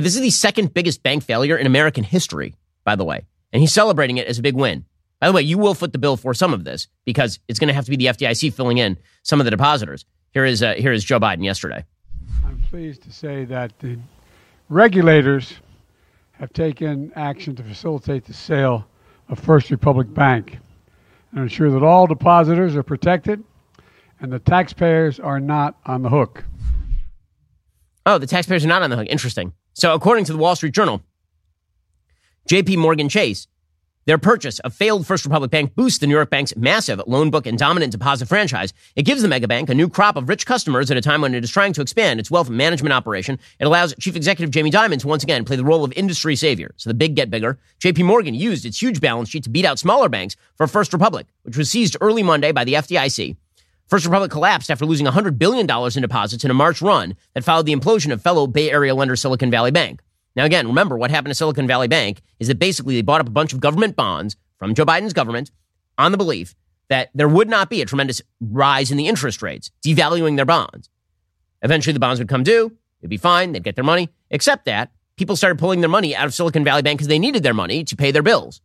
[SPEAKER 1] This is the second biggest bank failure in American history, by the way. And he's celebrating it as a big win. By the way, you will foot the bill for some of this because it's going to have to be the FDIC filling in some of the depositors. Here is, uh, here is Joe Biden yesterday.
[SPEAKER 8] I'm pleased to say that the regulators have taken action to facilitate the sale of First Republic Bank and ensure that all depositors are protected and the taxpayers are not on the hook.
[SPEAKER 1] Oh, the taxpayers are not on the hook. Interesting. So, according to the Wall Street Journal, JP Morgan Chase, their purchase of failed First Republic Bank boosts the New York Bank's massive loan book and dominant deposit franchise. It gives the mega bank a new crop of rich customers at a time when it is trying to expand its wealth management operation. It allows Chief Executive Jamie Dimon to once again play the role of industry savior. So the big get bigger. JP Morgan used its huge balance sheet to beat out smaller banks for First Republic, which was seized early Monday by the FDIC. First Republic collapsed after losing $100 billion in deposits in a March run that followed the implosion of fellow Bay Area lender Silicon Valley Bank. Now, again, remember what happened to Silicon Valley Bank is that basically they bought up a bunch of government bonds from Joe Biden's government on the belief that there would not be a tremendous rise in the interest rates, devaluing their bonds. Eventually, the bonds would come due. It'd be fine. They'd get their money. Except that people started pulling their money out of Silicon Valley Bank because they needed their money to pay their bills.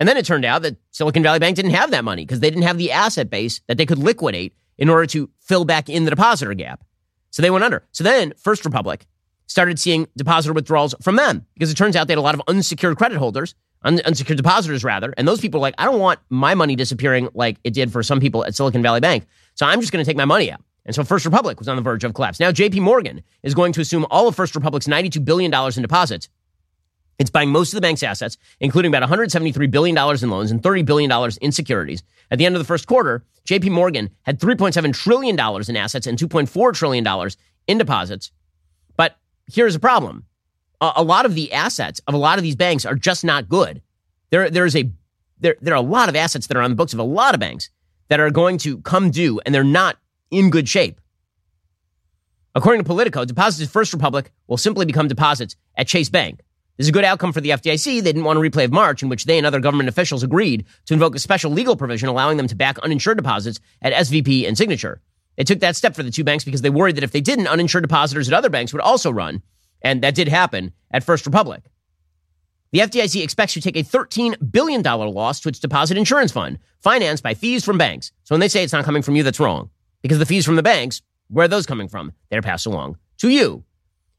[SPEAKER 1] And then it turned out that Silicon Valley Bank didn't have that money because they didn't have the asset base that they could liquidate in order to fill back in the depositor gap. So they went under. So then First Republic started seeing depositor withdrawals from them because it turns out they had a lot of unsecured credit holders, un- unsecured depositors rather. And those people are like, I don't want my money disappearing like it did for some people at Silicon Valley Bank. So I'm just going to take my money out. And so First Republic was on the verge of collapse. Now JP Morgan is going to assume all of First Republic's $92 billion in deposits it's buying most of the bank's assets, including about $173 billion in loans and $30 billion in securities. At the end of the first quarter, JP Morgan had $3.7 trillion in assets and $2.4 trillion in deposits. But here's a problem. A, lot of the assets of a lot of these banks are just not good. There, there's a, there, there are a lot of assets that are on the books of a lot of banks that are going to come due and they're not in good shape. According to Politico, deposits at First Republic will simply become deposits at Chase Bank. Is a good outcome for the FDIC. They didn't want a replay of March, in which they and other government officials agreed to invoke a special legal provision allowing them to back uninsured deposits at SVB and Signature. They took that step for the two banks because they worried that if they didn't, uninsured depositors at other banks would also run. And that did happen at First Republic. The FDIC expects to take a $13 billion loss to its deposit insurance fund, financed by fees from banks. So when they say it's not coming from you, that's wrong. Because the fees from the banks, where are those coming from? They're passed along to you.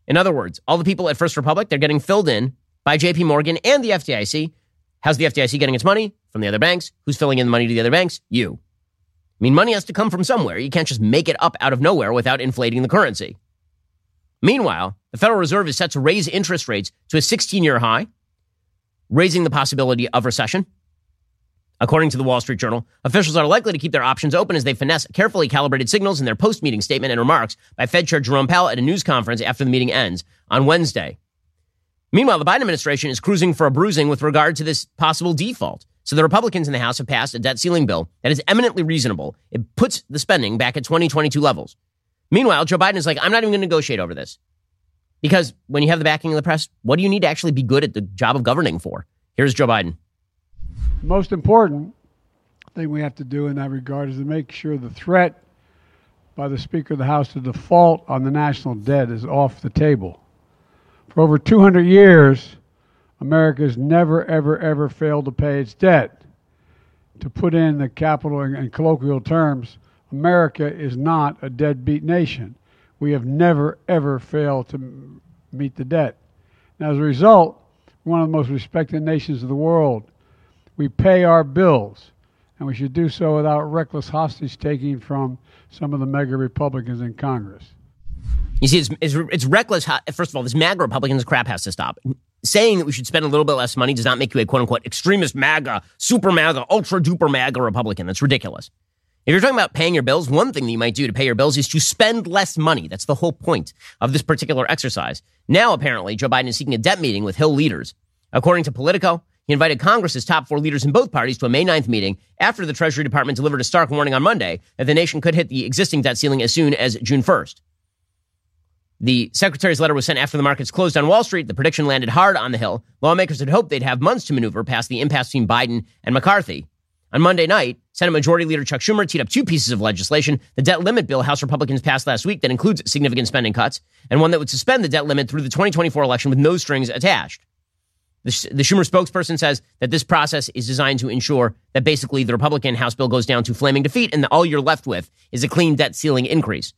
[SPEAKER 1] In other words, all the people at First Republic, they're getting filled in by JP Morgan and the FDIC. How's the FDIC getting its money? From the other banks. Who's filling in the money to the other banks? You. I mean, money has to come from somewhere. You can't just make it up out of nowhere without inflating the currency. Meanwhile, the Federal Reserve is set to raise interest rates to a 16 year high, raising the possibility of recession. According to the Wall Street Journal, officials are likely to keep their options open as they finesse carefully calibrated signals in their post meeting statement and remarks by Fed Chair Jerome Powell at a news conference after the meeting ends on Wednesday. Meanwhile, the Biden administration is cruising for a bruising with regard to this possible default. So the Republicans in the House have passed a debt ceiling bill that is eminently reasonable. It puts the spending back at 2022 levels. Meanwhile, Joe Biden is like, I'm not even going to negotiate over this. Because when you have the backing of the press, what do you need to actually be good at the job of governing for? Here's Joe Biden
[SPEAKER 8] most important thing we have to do in that regard is to make sure the threat by the Speaker of the House to default on the national debt is off the table. For over 200 years, America has never, ever, ever failed to pay its debt. To put in the capital and colloquial terms, America is not a deadbeat nation. We have never, ever failed to meet the debt. And as a result, we're one of the most respected nations of the world we pay our bills, and we should do so without reckless hostage taking from some of the MAGA Republicans in Congress.
[SPEAKER 1] You see, it's, it's, it's reckless. First of all, this MAGA Republicans crap has to stop. Saying that we should spend a little bit less money does not make you a quote unquote extremist MAGA, super MAGA, ultra duper MAGA Republican. That's ridiculous. If you're talking about paying your bills, one thing that you might do to pay your bills is to spend less money. That's the whole point of this particular exercise. Now, apparently, Joe Biden is seeking a debt meeting with Hill leaders. According to Politico, he invited Congress's top four leaders in both parties to a May 9th meeting after the Treasury Department delivered a stark warning on Monday that the nation could hit the existing debt ceiling as soon as June 1st. The secretary's letter was sent after the markets closed on Wall Street. The prediction landed hard on the Hill. Lawmakers had hoped they'd have months to maneuver past the impasse between Biden and McCarthy. On Monday night, Senate Majority Leader Chuck Schumer teed up two pieces of legislation the debt limit bill House Republicans passed last week that includes significant spending cuts, and one that would suspend the debt limit through the 2024 election with no strings attached. The, the Schumer spokesperson says that this process is designed to ensure that basically the Republican House bill goes down to flaming defeat and all you're left with is a clean debt ceiling increase.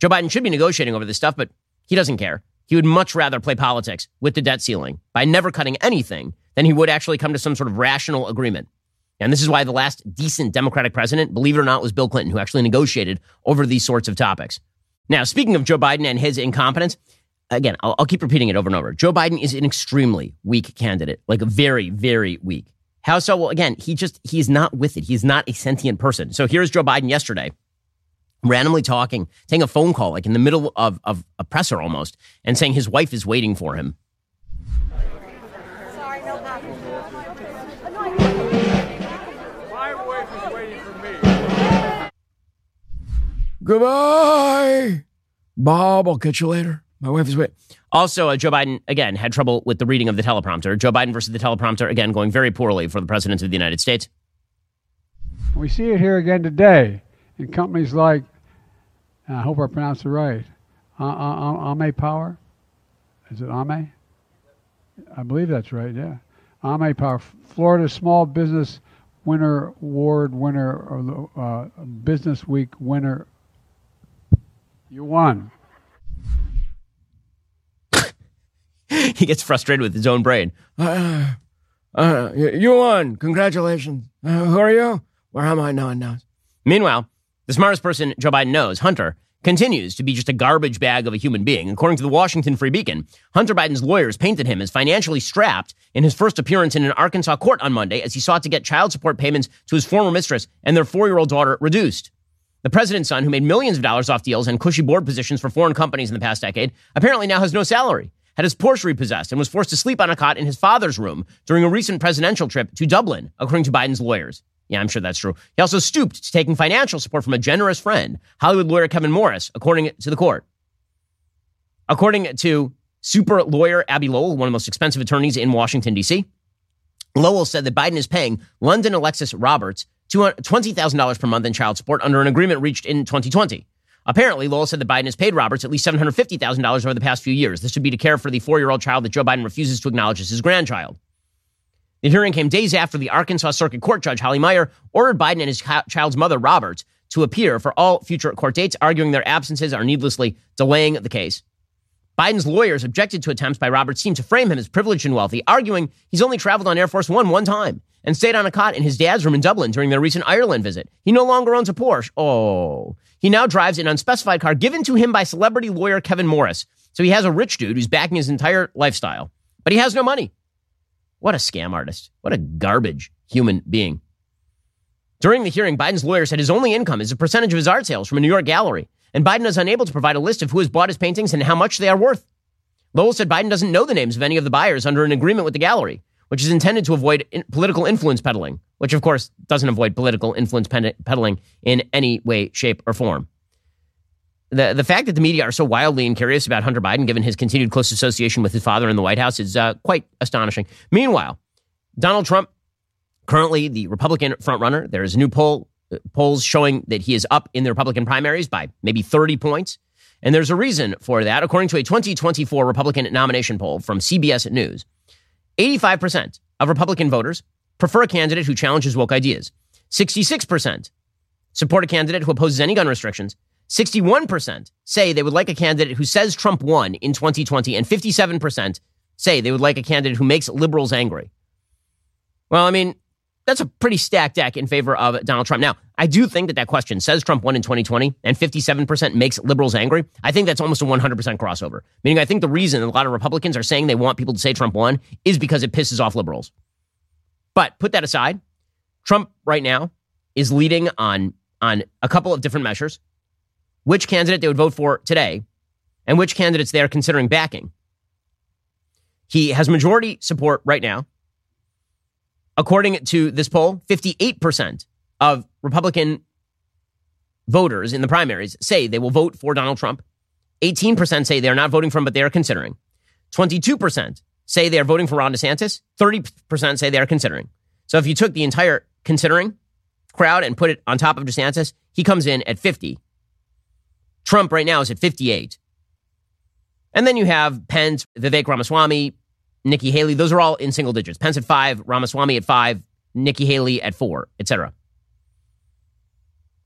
[SPEAKER 1] Joe Biden should be negotiating over this stuff, but he doesn't care. He would much rather play politics with the debt ceiling by never cutting anything than he would actually come to some sort of rational agreement. And this is why the last decent Democratic president, believe it or not, was Bill Clinton, who actually negotiated over these sorts of topics. Now, speaking of Joe Biden and his incompetence, again, I'll, I'll, keep repeating it over and over. Joe Biden is an extremely weak candidate, like very, very weak. How so? Well, again, he just, he's not with it. He's not a sentient person. So here's Joe Biden yesterday, randomly talking, taking a phone call, like in the middle of, of a presser almost, and saying his wife is waiting for him.
[SPEAKER 9] Sorry, no
[SPEAKER 8] My wife is waiting for me.
[SPEAKER 1] Goodbye. Bob, I'll catch you later. My wife is wait. Also, uh, Joe Biden again had trouble with the reading of the teleprompter. Joe Biden versus the teleprompter again going very poorly for the president of the United States.
[SPEAKER 8] We see it here again today in companies like, I hope I pronounced it right, uh, uh, uh, Ame Power. Is it Ame? I believe that's right. Yeah, I'm a power. Florida Small Business Winner Award winner, or uh, Business Week winner. You won.
[SPEAKER 1] he gets frustrated with his own brain. Uh, uh, you won. Congratulations. Uh, who are you? Where am I? No one knows. Meanwhile, the smartest person Joe Biden knows, Hunter, continues to be just a garbage bag of a human being. According to the Washington Free Beacon, Hunter Biden's lawyers painted him as financially strapped in his first appearance in an Arkansas court on Monday as he sought to get child support payments to his former mistress and their four year old daughter reduced. The president's son, who made millions of dollars off deals and cushy board positions for foreign companies in the past decade, apparently now has no salary, had his Porsche repossessed, and was forced to sleep on a cot in his father's room during a recent presidential trip to Dublin, according to Biden's lawyers. Yeah, I'm sure that's true. He also stooped to taking financial support from a generous friend, Hollywood lawyer Kevin Morris, according to the court. According to super lawyer Abbe Lowell, one of the most expensive attorneys in Washington, D.C., Lowell said that Biden is paying London Alexis Roberts $20,000 per month in child support under an agreement reached in 2020. Apparently, Lowell said that Biden has paid Roberts at least $750,000 over the past few years. This would be to care for the four year old child that Joe Biden refuses to acknowledge as his grandchild. The hearing came days after the Arkansas Circuit Court Judge Holly Meyer ordered Biden and his child's mother, Roberts, to appear for all future court dates, arguing their absences are needlessly delaying the case. Biden's lawyers objected to attempts by Roberts' team to frame him as privileged and wealthy, arguing he's only traveled on Air Force One one time and stayed on a cot in his dad's room in Dublin during their recent Ireland visit. He no longer owns a Porsche. Oh. He now drives an unspecified car given to him by celebrity lawyer Kevin Morris. So he has a rich dude who's backing his entire lifestyle, but he has no money. What a scam artist. What a garbage human being. During the hearing, Biden's lawyer said his only income is a percentage of his art sales from a New York gallery, and Biden is unable to provide a list of who has bought his paintings and how much they are worth. Lowell said Biden doesn't know the names of any of the buyers under an agreement with the gallery, which is intended to avoid in- political influence peddling, which of course doesn't avoid political influence peddling in any way, shape, or form the the fact that the media are so wildly incurious about Hunter Biden, given his continued close association with his father in the White House, is uh, quite astonishing. Meanwhile, Donald Trump, currently the Republican frontrunner, there is a new poll uh, polls showing that he is up in the Republican primaries by maybe 30 points. And there's a reason for that. According to a 2024 Republican nomination poll from CBS News, 85% of Republican voters prefer a candidate who challenges woke ideas. 66% support a candidate who opposes any gun restrictions. 61% say they would like a candidate who says Trump won in 2020, and 57% say they would like a candidate who makes liberals angry. Well, I mean, that's a pretty stacked deck in favor of Donald Trump. Now, I do think that that question says Trump won in 2020 and 57% makes liberals angry. I think that's almost a 100% crossover. Meaning, I think the reason a lot of Republicans are saying they want people to say Trump won is because it pisses off liberals. But put that aside, Trump right now is leading on, on a couple of different measures which candidate they would vote for today and which candidates they are considering backing. He has majority support right now. According to this poll, 58% of Republican voters in the primaries say they will vote for Donald Trump. 18% say they are not voting for him, but they are considering. 22% say they are voting for Ron DeSantis. 30% say they are considering. So if you took the entire considering crowd and put it on top of DeSantis, he comes in at 50. Trump right now is at 58. And then you have Pence, Vivek Ramaswamy, Nikki Haley. Those are all in single digits. Pence at five, Ramaswamy at five, Nikki Haley at four, etc.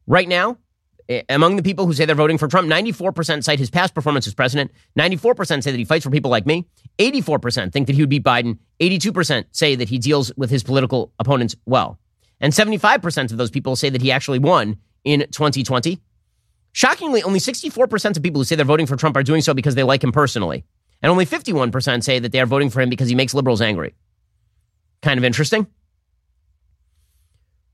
[SPEAKER 1] Right now, eh, among the people who say they're voting for Trump, 94% cite his past performance as president. 94% say that he fights for people like me. 84% think that he would beat Biden. 82% say that he deals with his political opponents well. And 75% of those people say that he actually won in 2020. Shockingly, only 64% of people who say they're voting for Trump are doing so because they like him personally. And only 51% say that they are voting for him because he makes liberals angry. Kind of interesting.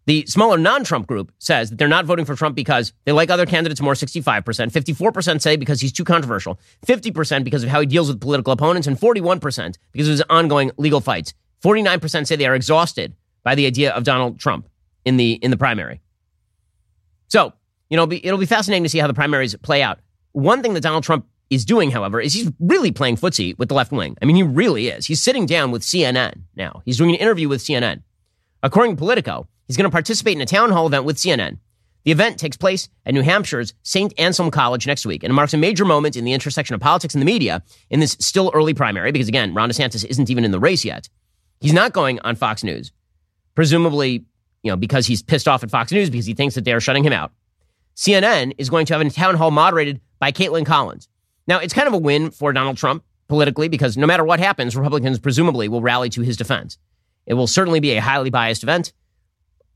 [SPEAKER 1] The smaller non Trump group says that they're not voting for Trump because they like other candidates more, 65%. 54% say because he's too controversial. 50% because of how he deals with political opponents. And 41% because of his ongoing legal fights. 49% say they are exhausted by the idea of Donald Trump in the, in the primary. So you know, it'll be, it'll be fascinating to see how the primaries play out. One thing that Donald Trump is doing, however, is he's really playing footsie with the left wing. I mean, he really is. He's sitting down with CNN now. He's doing an interview with CNN. According to Politico, he's going to participate in a town hall event with CNN. The event takes place at New Hampshire's St. Anselm College next week and marks a major moment in the intersection of politics and the media in this still early primary because, again, Ron DeSantis isn't even in the race yet. He's not going on Fox News, presumably, you know, because he's pissed off at Fox News because he thinks that they are shutting him out. CNN is going to have a town hall moderated by Kaitlan Collins. Now, it's kind of a win for Donald Trump politically because no matter what happens, Republicans presumably will rally to his defense. It will certainly be a highly biased event.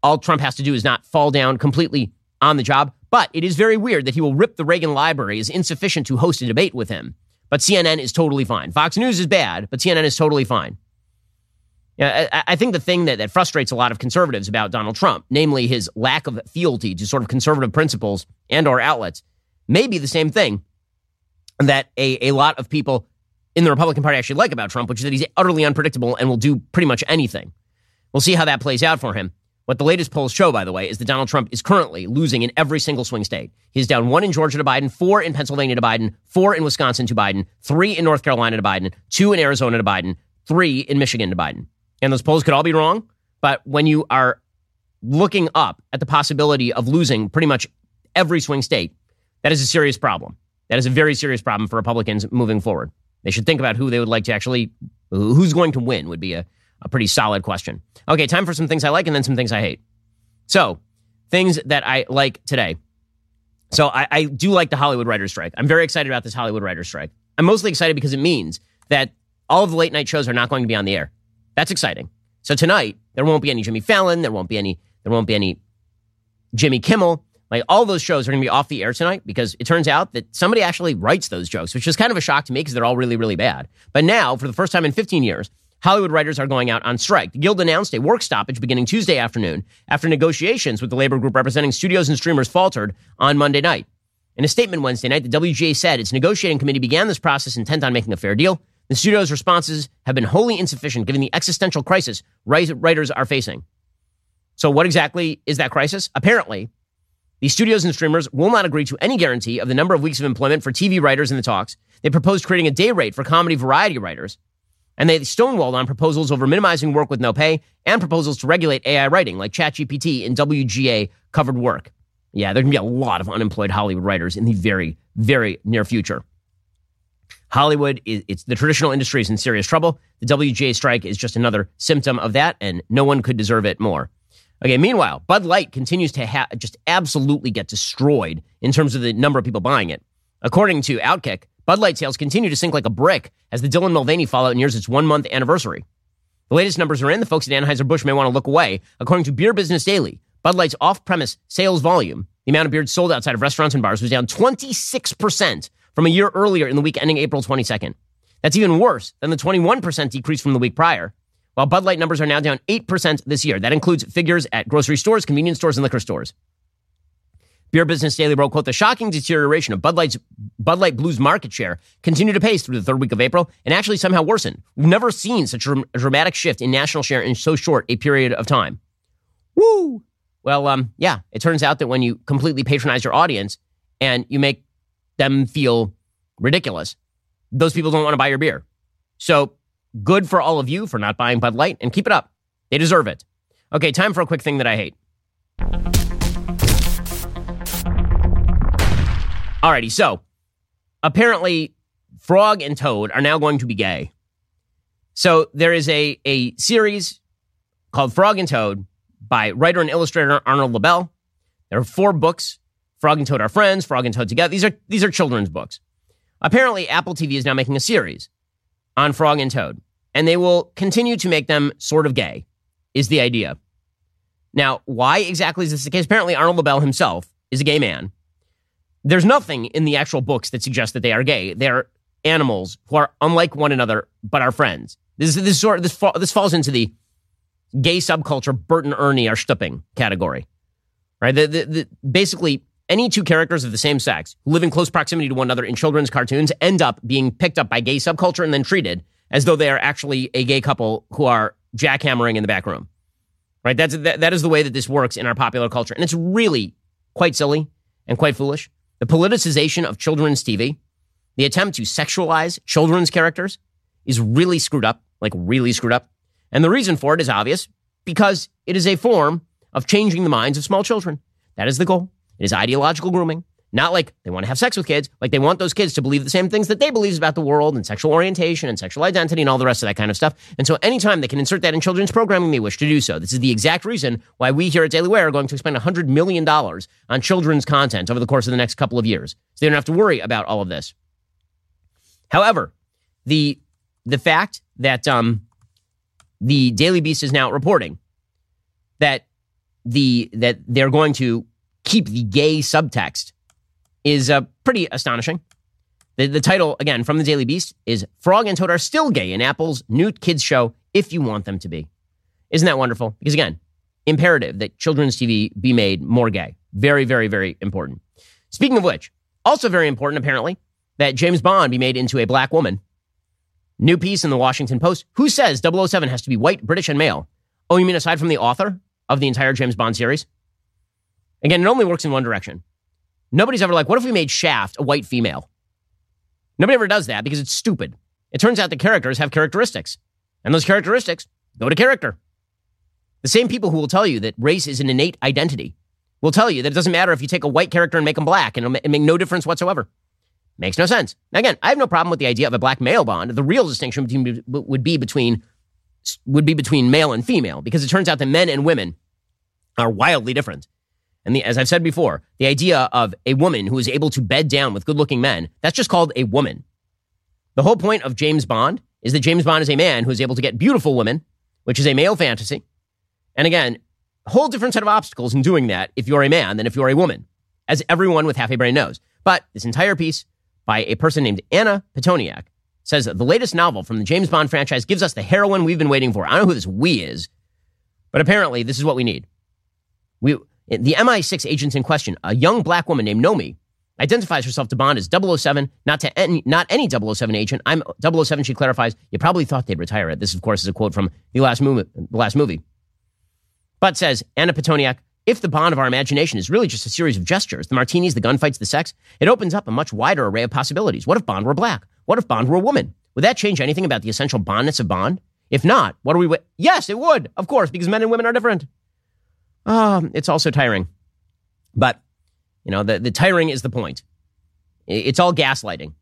[SPEAKER 1] All Trump has to do is not fall down completely on the job. But it is very weird that he will rip the Reagan library as insufficient to host a debate with him. But CNN is totally fine. Fox News is bad, but CNN is totally fine. Yeah, I, I think the thing that, that frustrates a lot of conservatives about Donald Trump, namely his lack of fealty to sort of conservative principles and or outlets, may be the same thing that a, a lot of people in the Republican Party actually like about Trump, which is that he's utterly unpredictable and will do pretty much anything. We'll see how that plays out for him. What the latest polls show, by the way, is that Donald Trump is currently losing in every single swing state. He's down one in Georgia to Biden, four in Pennsylvania to Biden, four in Wisconsin to Biden, three in North Carolina to Biden, two in Arizona to Biden, three in Michigan to Biden. And those polls could all be wrong, but when you are looking up at the possibility of losing pretty much every swing state, that is a serious problem. That is a very serious problem for Republicans moving forward. They should think about who they would like to actually, who's going to win would be a, a pretty solid question. Okay, time for some things I like and then some things I hate. So, things that I like today. So, I, I do like the Hollywood writer's strike. I'm very excited about this Hollywood writer's strike. I'm mostly excited because it means that all of the late night shows are not going to be on the air. That's exciting. So tonight there won't be any Jimmy Fallon. There won't be any. There won't be any Jimmy Kimmel. Like all those shows are going to be off the air tonight because it turns out that somebody actually writes those jokes, which is kind of a shock to me because they're all really, really bad. But now, for the first time in 15 years, Hollywood writers are going out on strike. The Guild announced a work stoppage beginning Tuesday afternoon after negotiations with the labor group representing studios and streamers faltered on Monday night. In a statement Wednesday night, the WGA said its negotiating committee began this process intent on making a fair deal. The studio's responses have been wholly insufficient given the existential crisis writers are facing. So, what exactly is that crisis? Apparently, the studios and streamers will not agree to any guarantee of the number of weeks of employment for TV writers in the talks. They proposed creating a day rate for comedy variety writers. And they stonewalled on proposals over minimizing work with no pay and proposals to regulate AI writing like ChatGPT in WGA covered work. Yeah, there can be a lot of unemployed Hollywood writers in the very, very near future. Hollywood, is, it's the traditional industry is in serious trouble. The WGA strike is just another symptom of that, and no one could deserve it more. Okay, meanwhile, Bud Light continues to ha- just absolutely get destroyed in terms of the number of people buying it. According to Outkick, Bud Light sales continue to sink like a brick as the Dylan Mulvaney fallout nears its one month anniversary. The latest numbers are in. The folks at Anheuser-Busch may want to look away. According to Beer Business Daily, Bud Light's off premise sales volume, the amount of beer sold outside of restaurants and bars, was down 26% from a year earlier in the week ending April 22nd. That's even worse than the 21% decrease from the week prior. While Bud Light numbers are now down 8% this year. That includes figures at grocery stores, convenience stores, and liquor stores. Beer Business Daily wrote, quote, the shocking deterioration of Bud Light's Bud Light Blues market share continued to pace through the third week of April and actually somehow worsened. We've never seen such a dramatic shift in national share in so short a period of time. Woo! Well, um, yeah, it turns out that when you completely patronize your audience and you make them feel ridiculous. Those people don't want to buy your beer. So good for all of you for not buying Bud Light and keep it up. They deserve it. Okay, time for a quick thing that I hate. Alrighty, so apparently Frog and Toad are now going to be gay. So there is a, a series called Frog and Toad by writer and illustrator Arnold Lobel. There are four books Frog and Toad are friends, Frog and Toad together. These are these are children's books. Apparently, Apple TV is now making a series on Frog and Toad, and they will continue to make them sort of gay. Is the idea. Now, why exactly is this the case? Apparently, Arnold Lobel himself is a gay man. There's nothing in the actual books that suggests that they are gay. They're animals who are unlike one another but are friends. This this sort this this falls into the gay subculture Bert and Ernie are stupping category, right? The, the, the, basically, any two characters of the same sex who live in close proximity to one another in children's cartoons end up being picked up by gay subculture and then treated as though they are actually a gay couple who are jackhammering in the back room. Right? That's that, that is the way that this works in our popular culture. And it's really quite silly and quite foolish. The politicization of children's TV, the attempt to sexualize children's characters is really screwed up, like really screwed up. And the reason for it is obvious because it is a form of changing the minds of small children. That is the goal. It is ideological grooming. Not like they want to have sex with kids, like they want those kids to believe the same things that they believe about the world and sexual orientation and sexual identity and all the rest of that kind of stuff. And so anytime they can insert that in children's programming, they wish to do so. This is the exact reason why we here at Daily Wire are going to spend $100 million on children's content over the course of the next couple of years. So they don't have to worry about all of this. However, the the fact that um, the Daily Beast is now reporting that the that they're going to keep the gay subtext is uh, pretty astonishing. The, the title, again, from the Daily Beast is Frog and Toad are still gay in Apple's new kids show, if you want them to be. Isn't that wonderful? Because again, imperative that children's TV be made more gay. Very, very, very important. Speaking of which, also very important, apparently, that James Bond be made into a black woman. New piece in the Washington Post. Who says 007 has to be white, British, and male? Oh, you mean aside from the author of the entire James Bond series? Again, it only works in one direction. Nobody's ever like, what if we made Shaft a white female? Nobody ever does that because it's stupid. It turns out the characters have characteristics, and those characteristics go to character. The same people who will tell you that race is an innate identity will tell you that it doesn't matter if you take a white character and make them black, and it'll make no difference whatsoever. Makes no sense. Now, again, I have no problem with the idea of a black male bond. The real distinction between, would be between would be between male and female because it turns out that men and women are wildly different. And the, as I've said before, the idea of a woman who is able to bed down with good looking men, that's just called a woman. The whole point of James Bond is that James Bond is a man who is able to get beautiful women, which is a male fantasy. And again, a whole different set of obstacles in doing that if you're a man than if you're a woman, as everyone with half a brain knows. But this entire piece by a person named Anna Pitoniak says that the latest novel from the James Bond franchise gives us the heroine we've been waiting for. I don't know who this we is, but apparently this is what we need. We, the MI6 agent in question, a young black woman named Nomi, identifies herself to Bond as 007, not to any, not any 007 agent. I'm 007, she clarifies. You probably thought they'd retire it. This, of course, is a quote from the last movie. The last movie. But says Anna Pitoniak, if the bond of our imagination is really just a series of gestures, the martinis, the gunfights, the sex, it opens up a much wider array of possibilities. What if Bond were black? What if Bond were a woman? Would that change anything about the essential bondness of Bond? If not, what are we? Wi- yes, it would, of course, because men and women are different. Um, it's also tiring. But, you know, the, the tiring is the point. It's all gaslighting.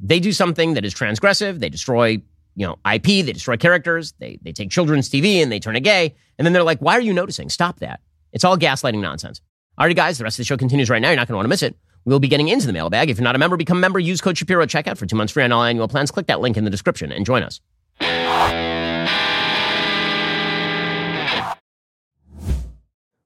[SPEAKER 1] They do something that is transgressive. They destroy, you know, IP. They destroy characters. They, they take children's TV and they turn it gay. And then they're like, why are you noticing? Stop that. It's all gaslighting nonsense. All right, guys, the rest of the show continues right now. You're not going to want to miss it. We'll be getting into the mailbag. If you're not a member, become a member. Use code Shapiro at checkout for two months free on all annual plans. Click that link in the description and join us.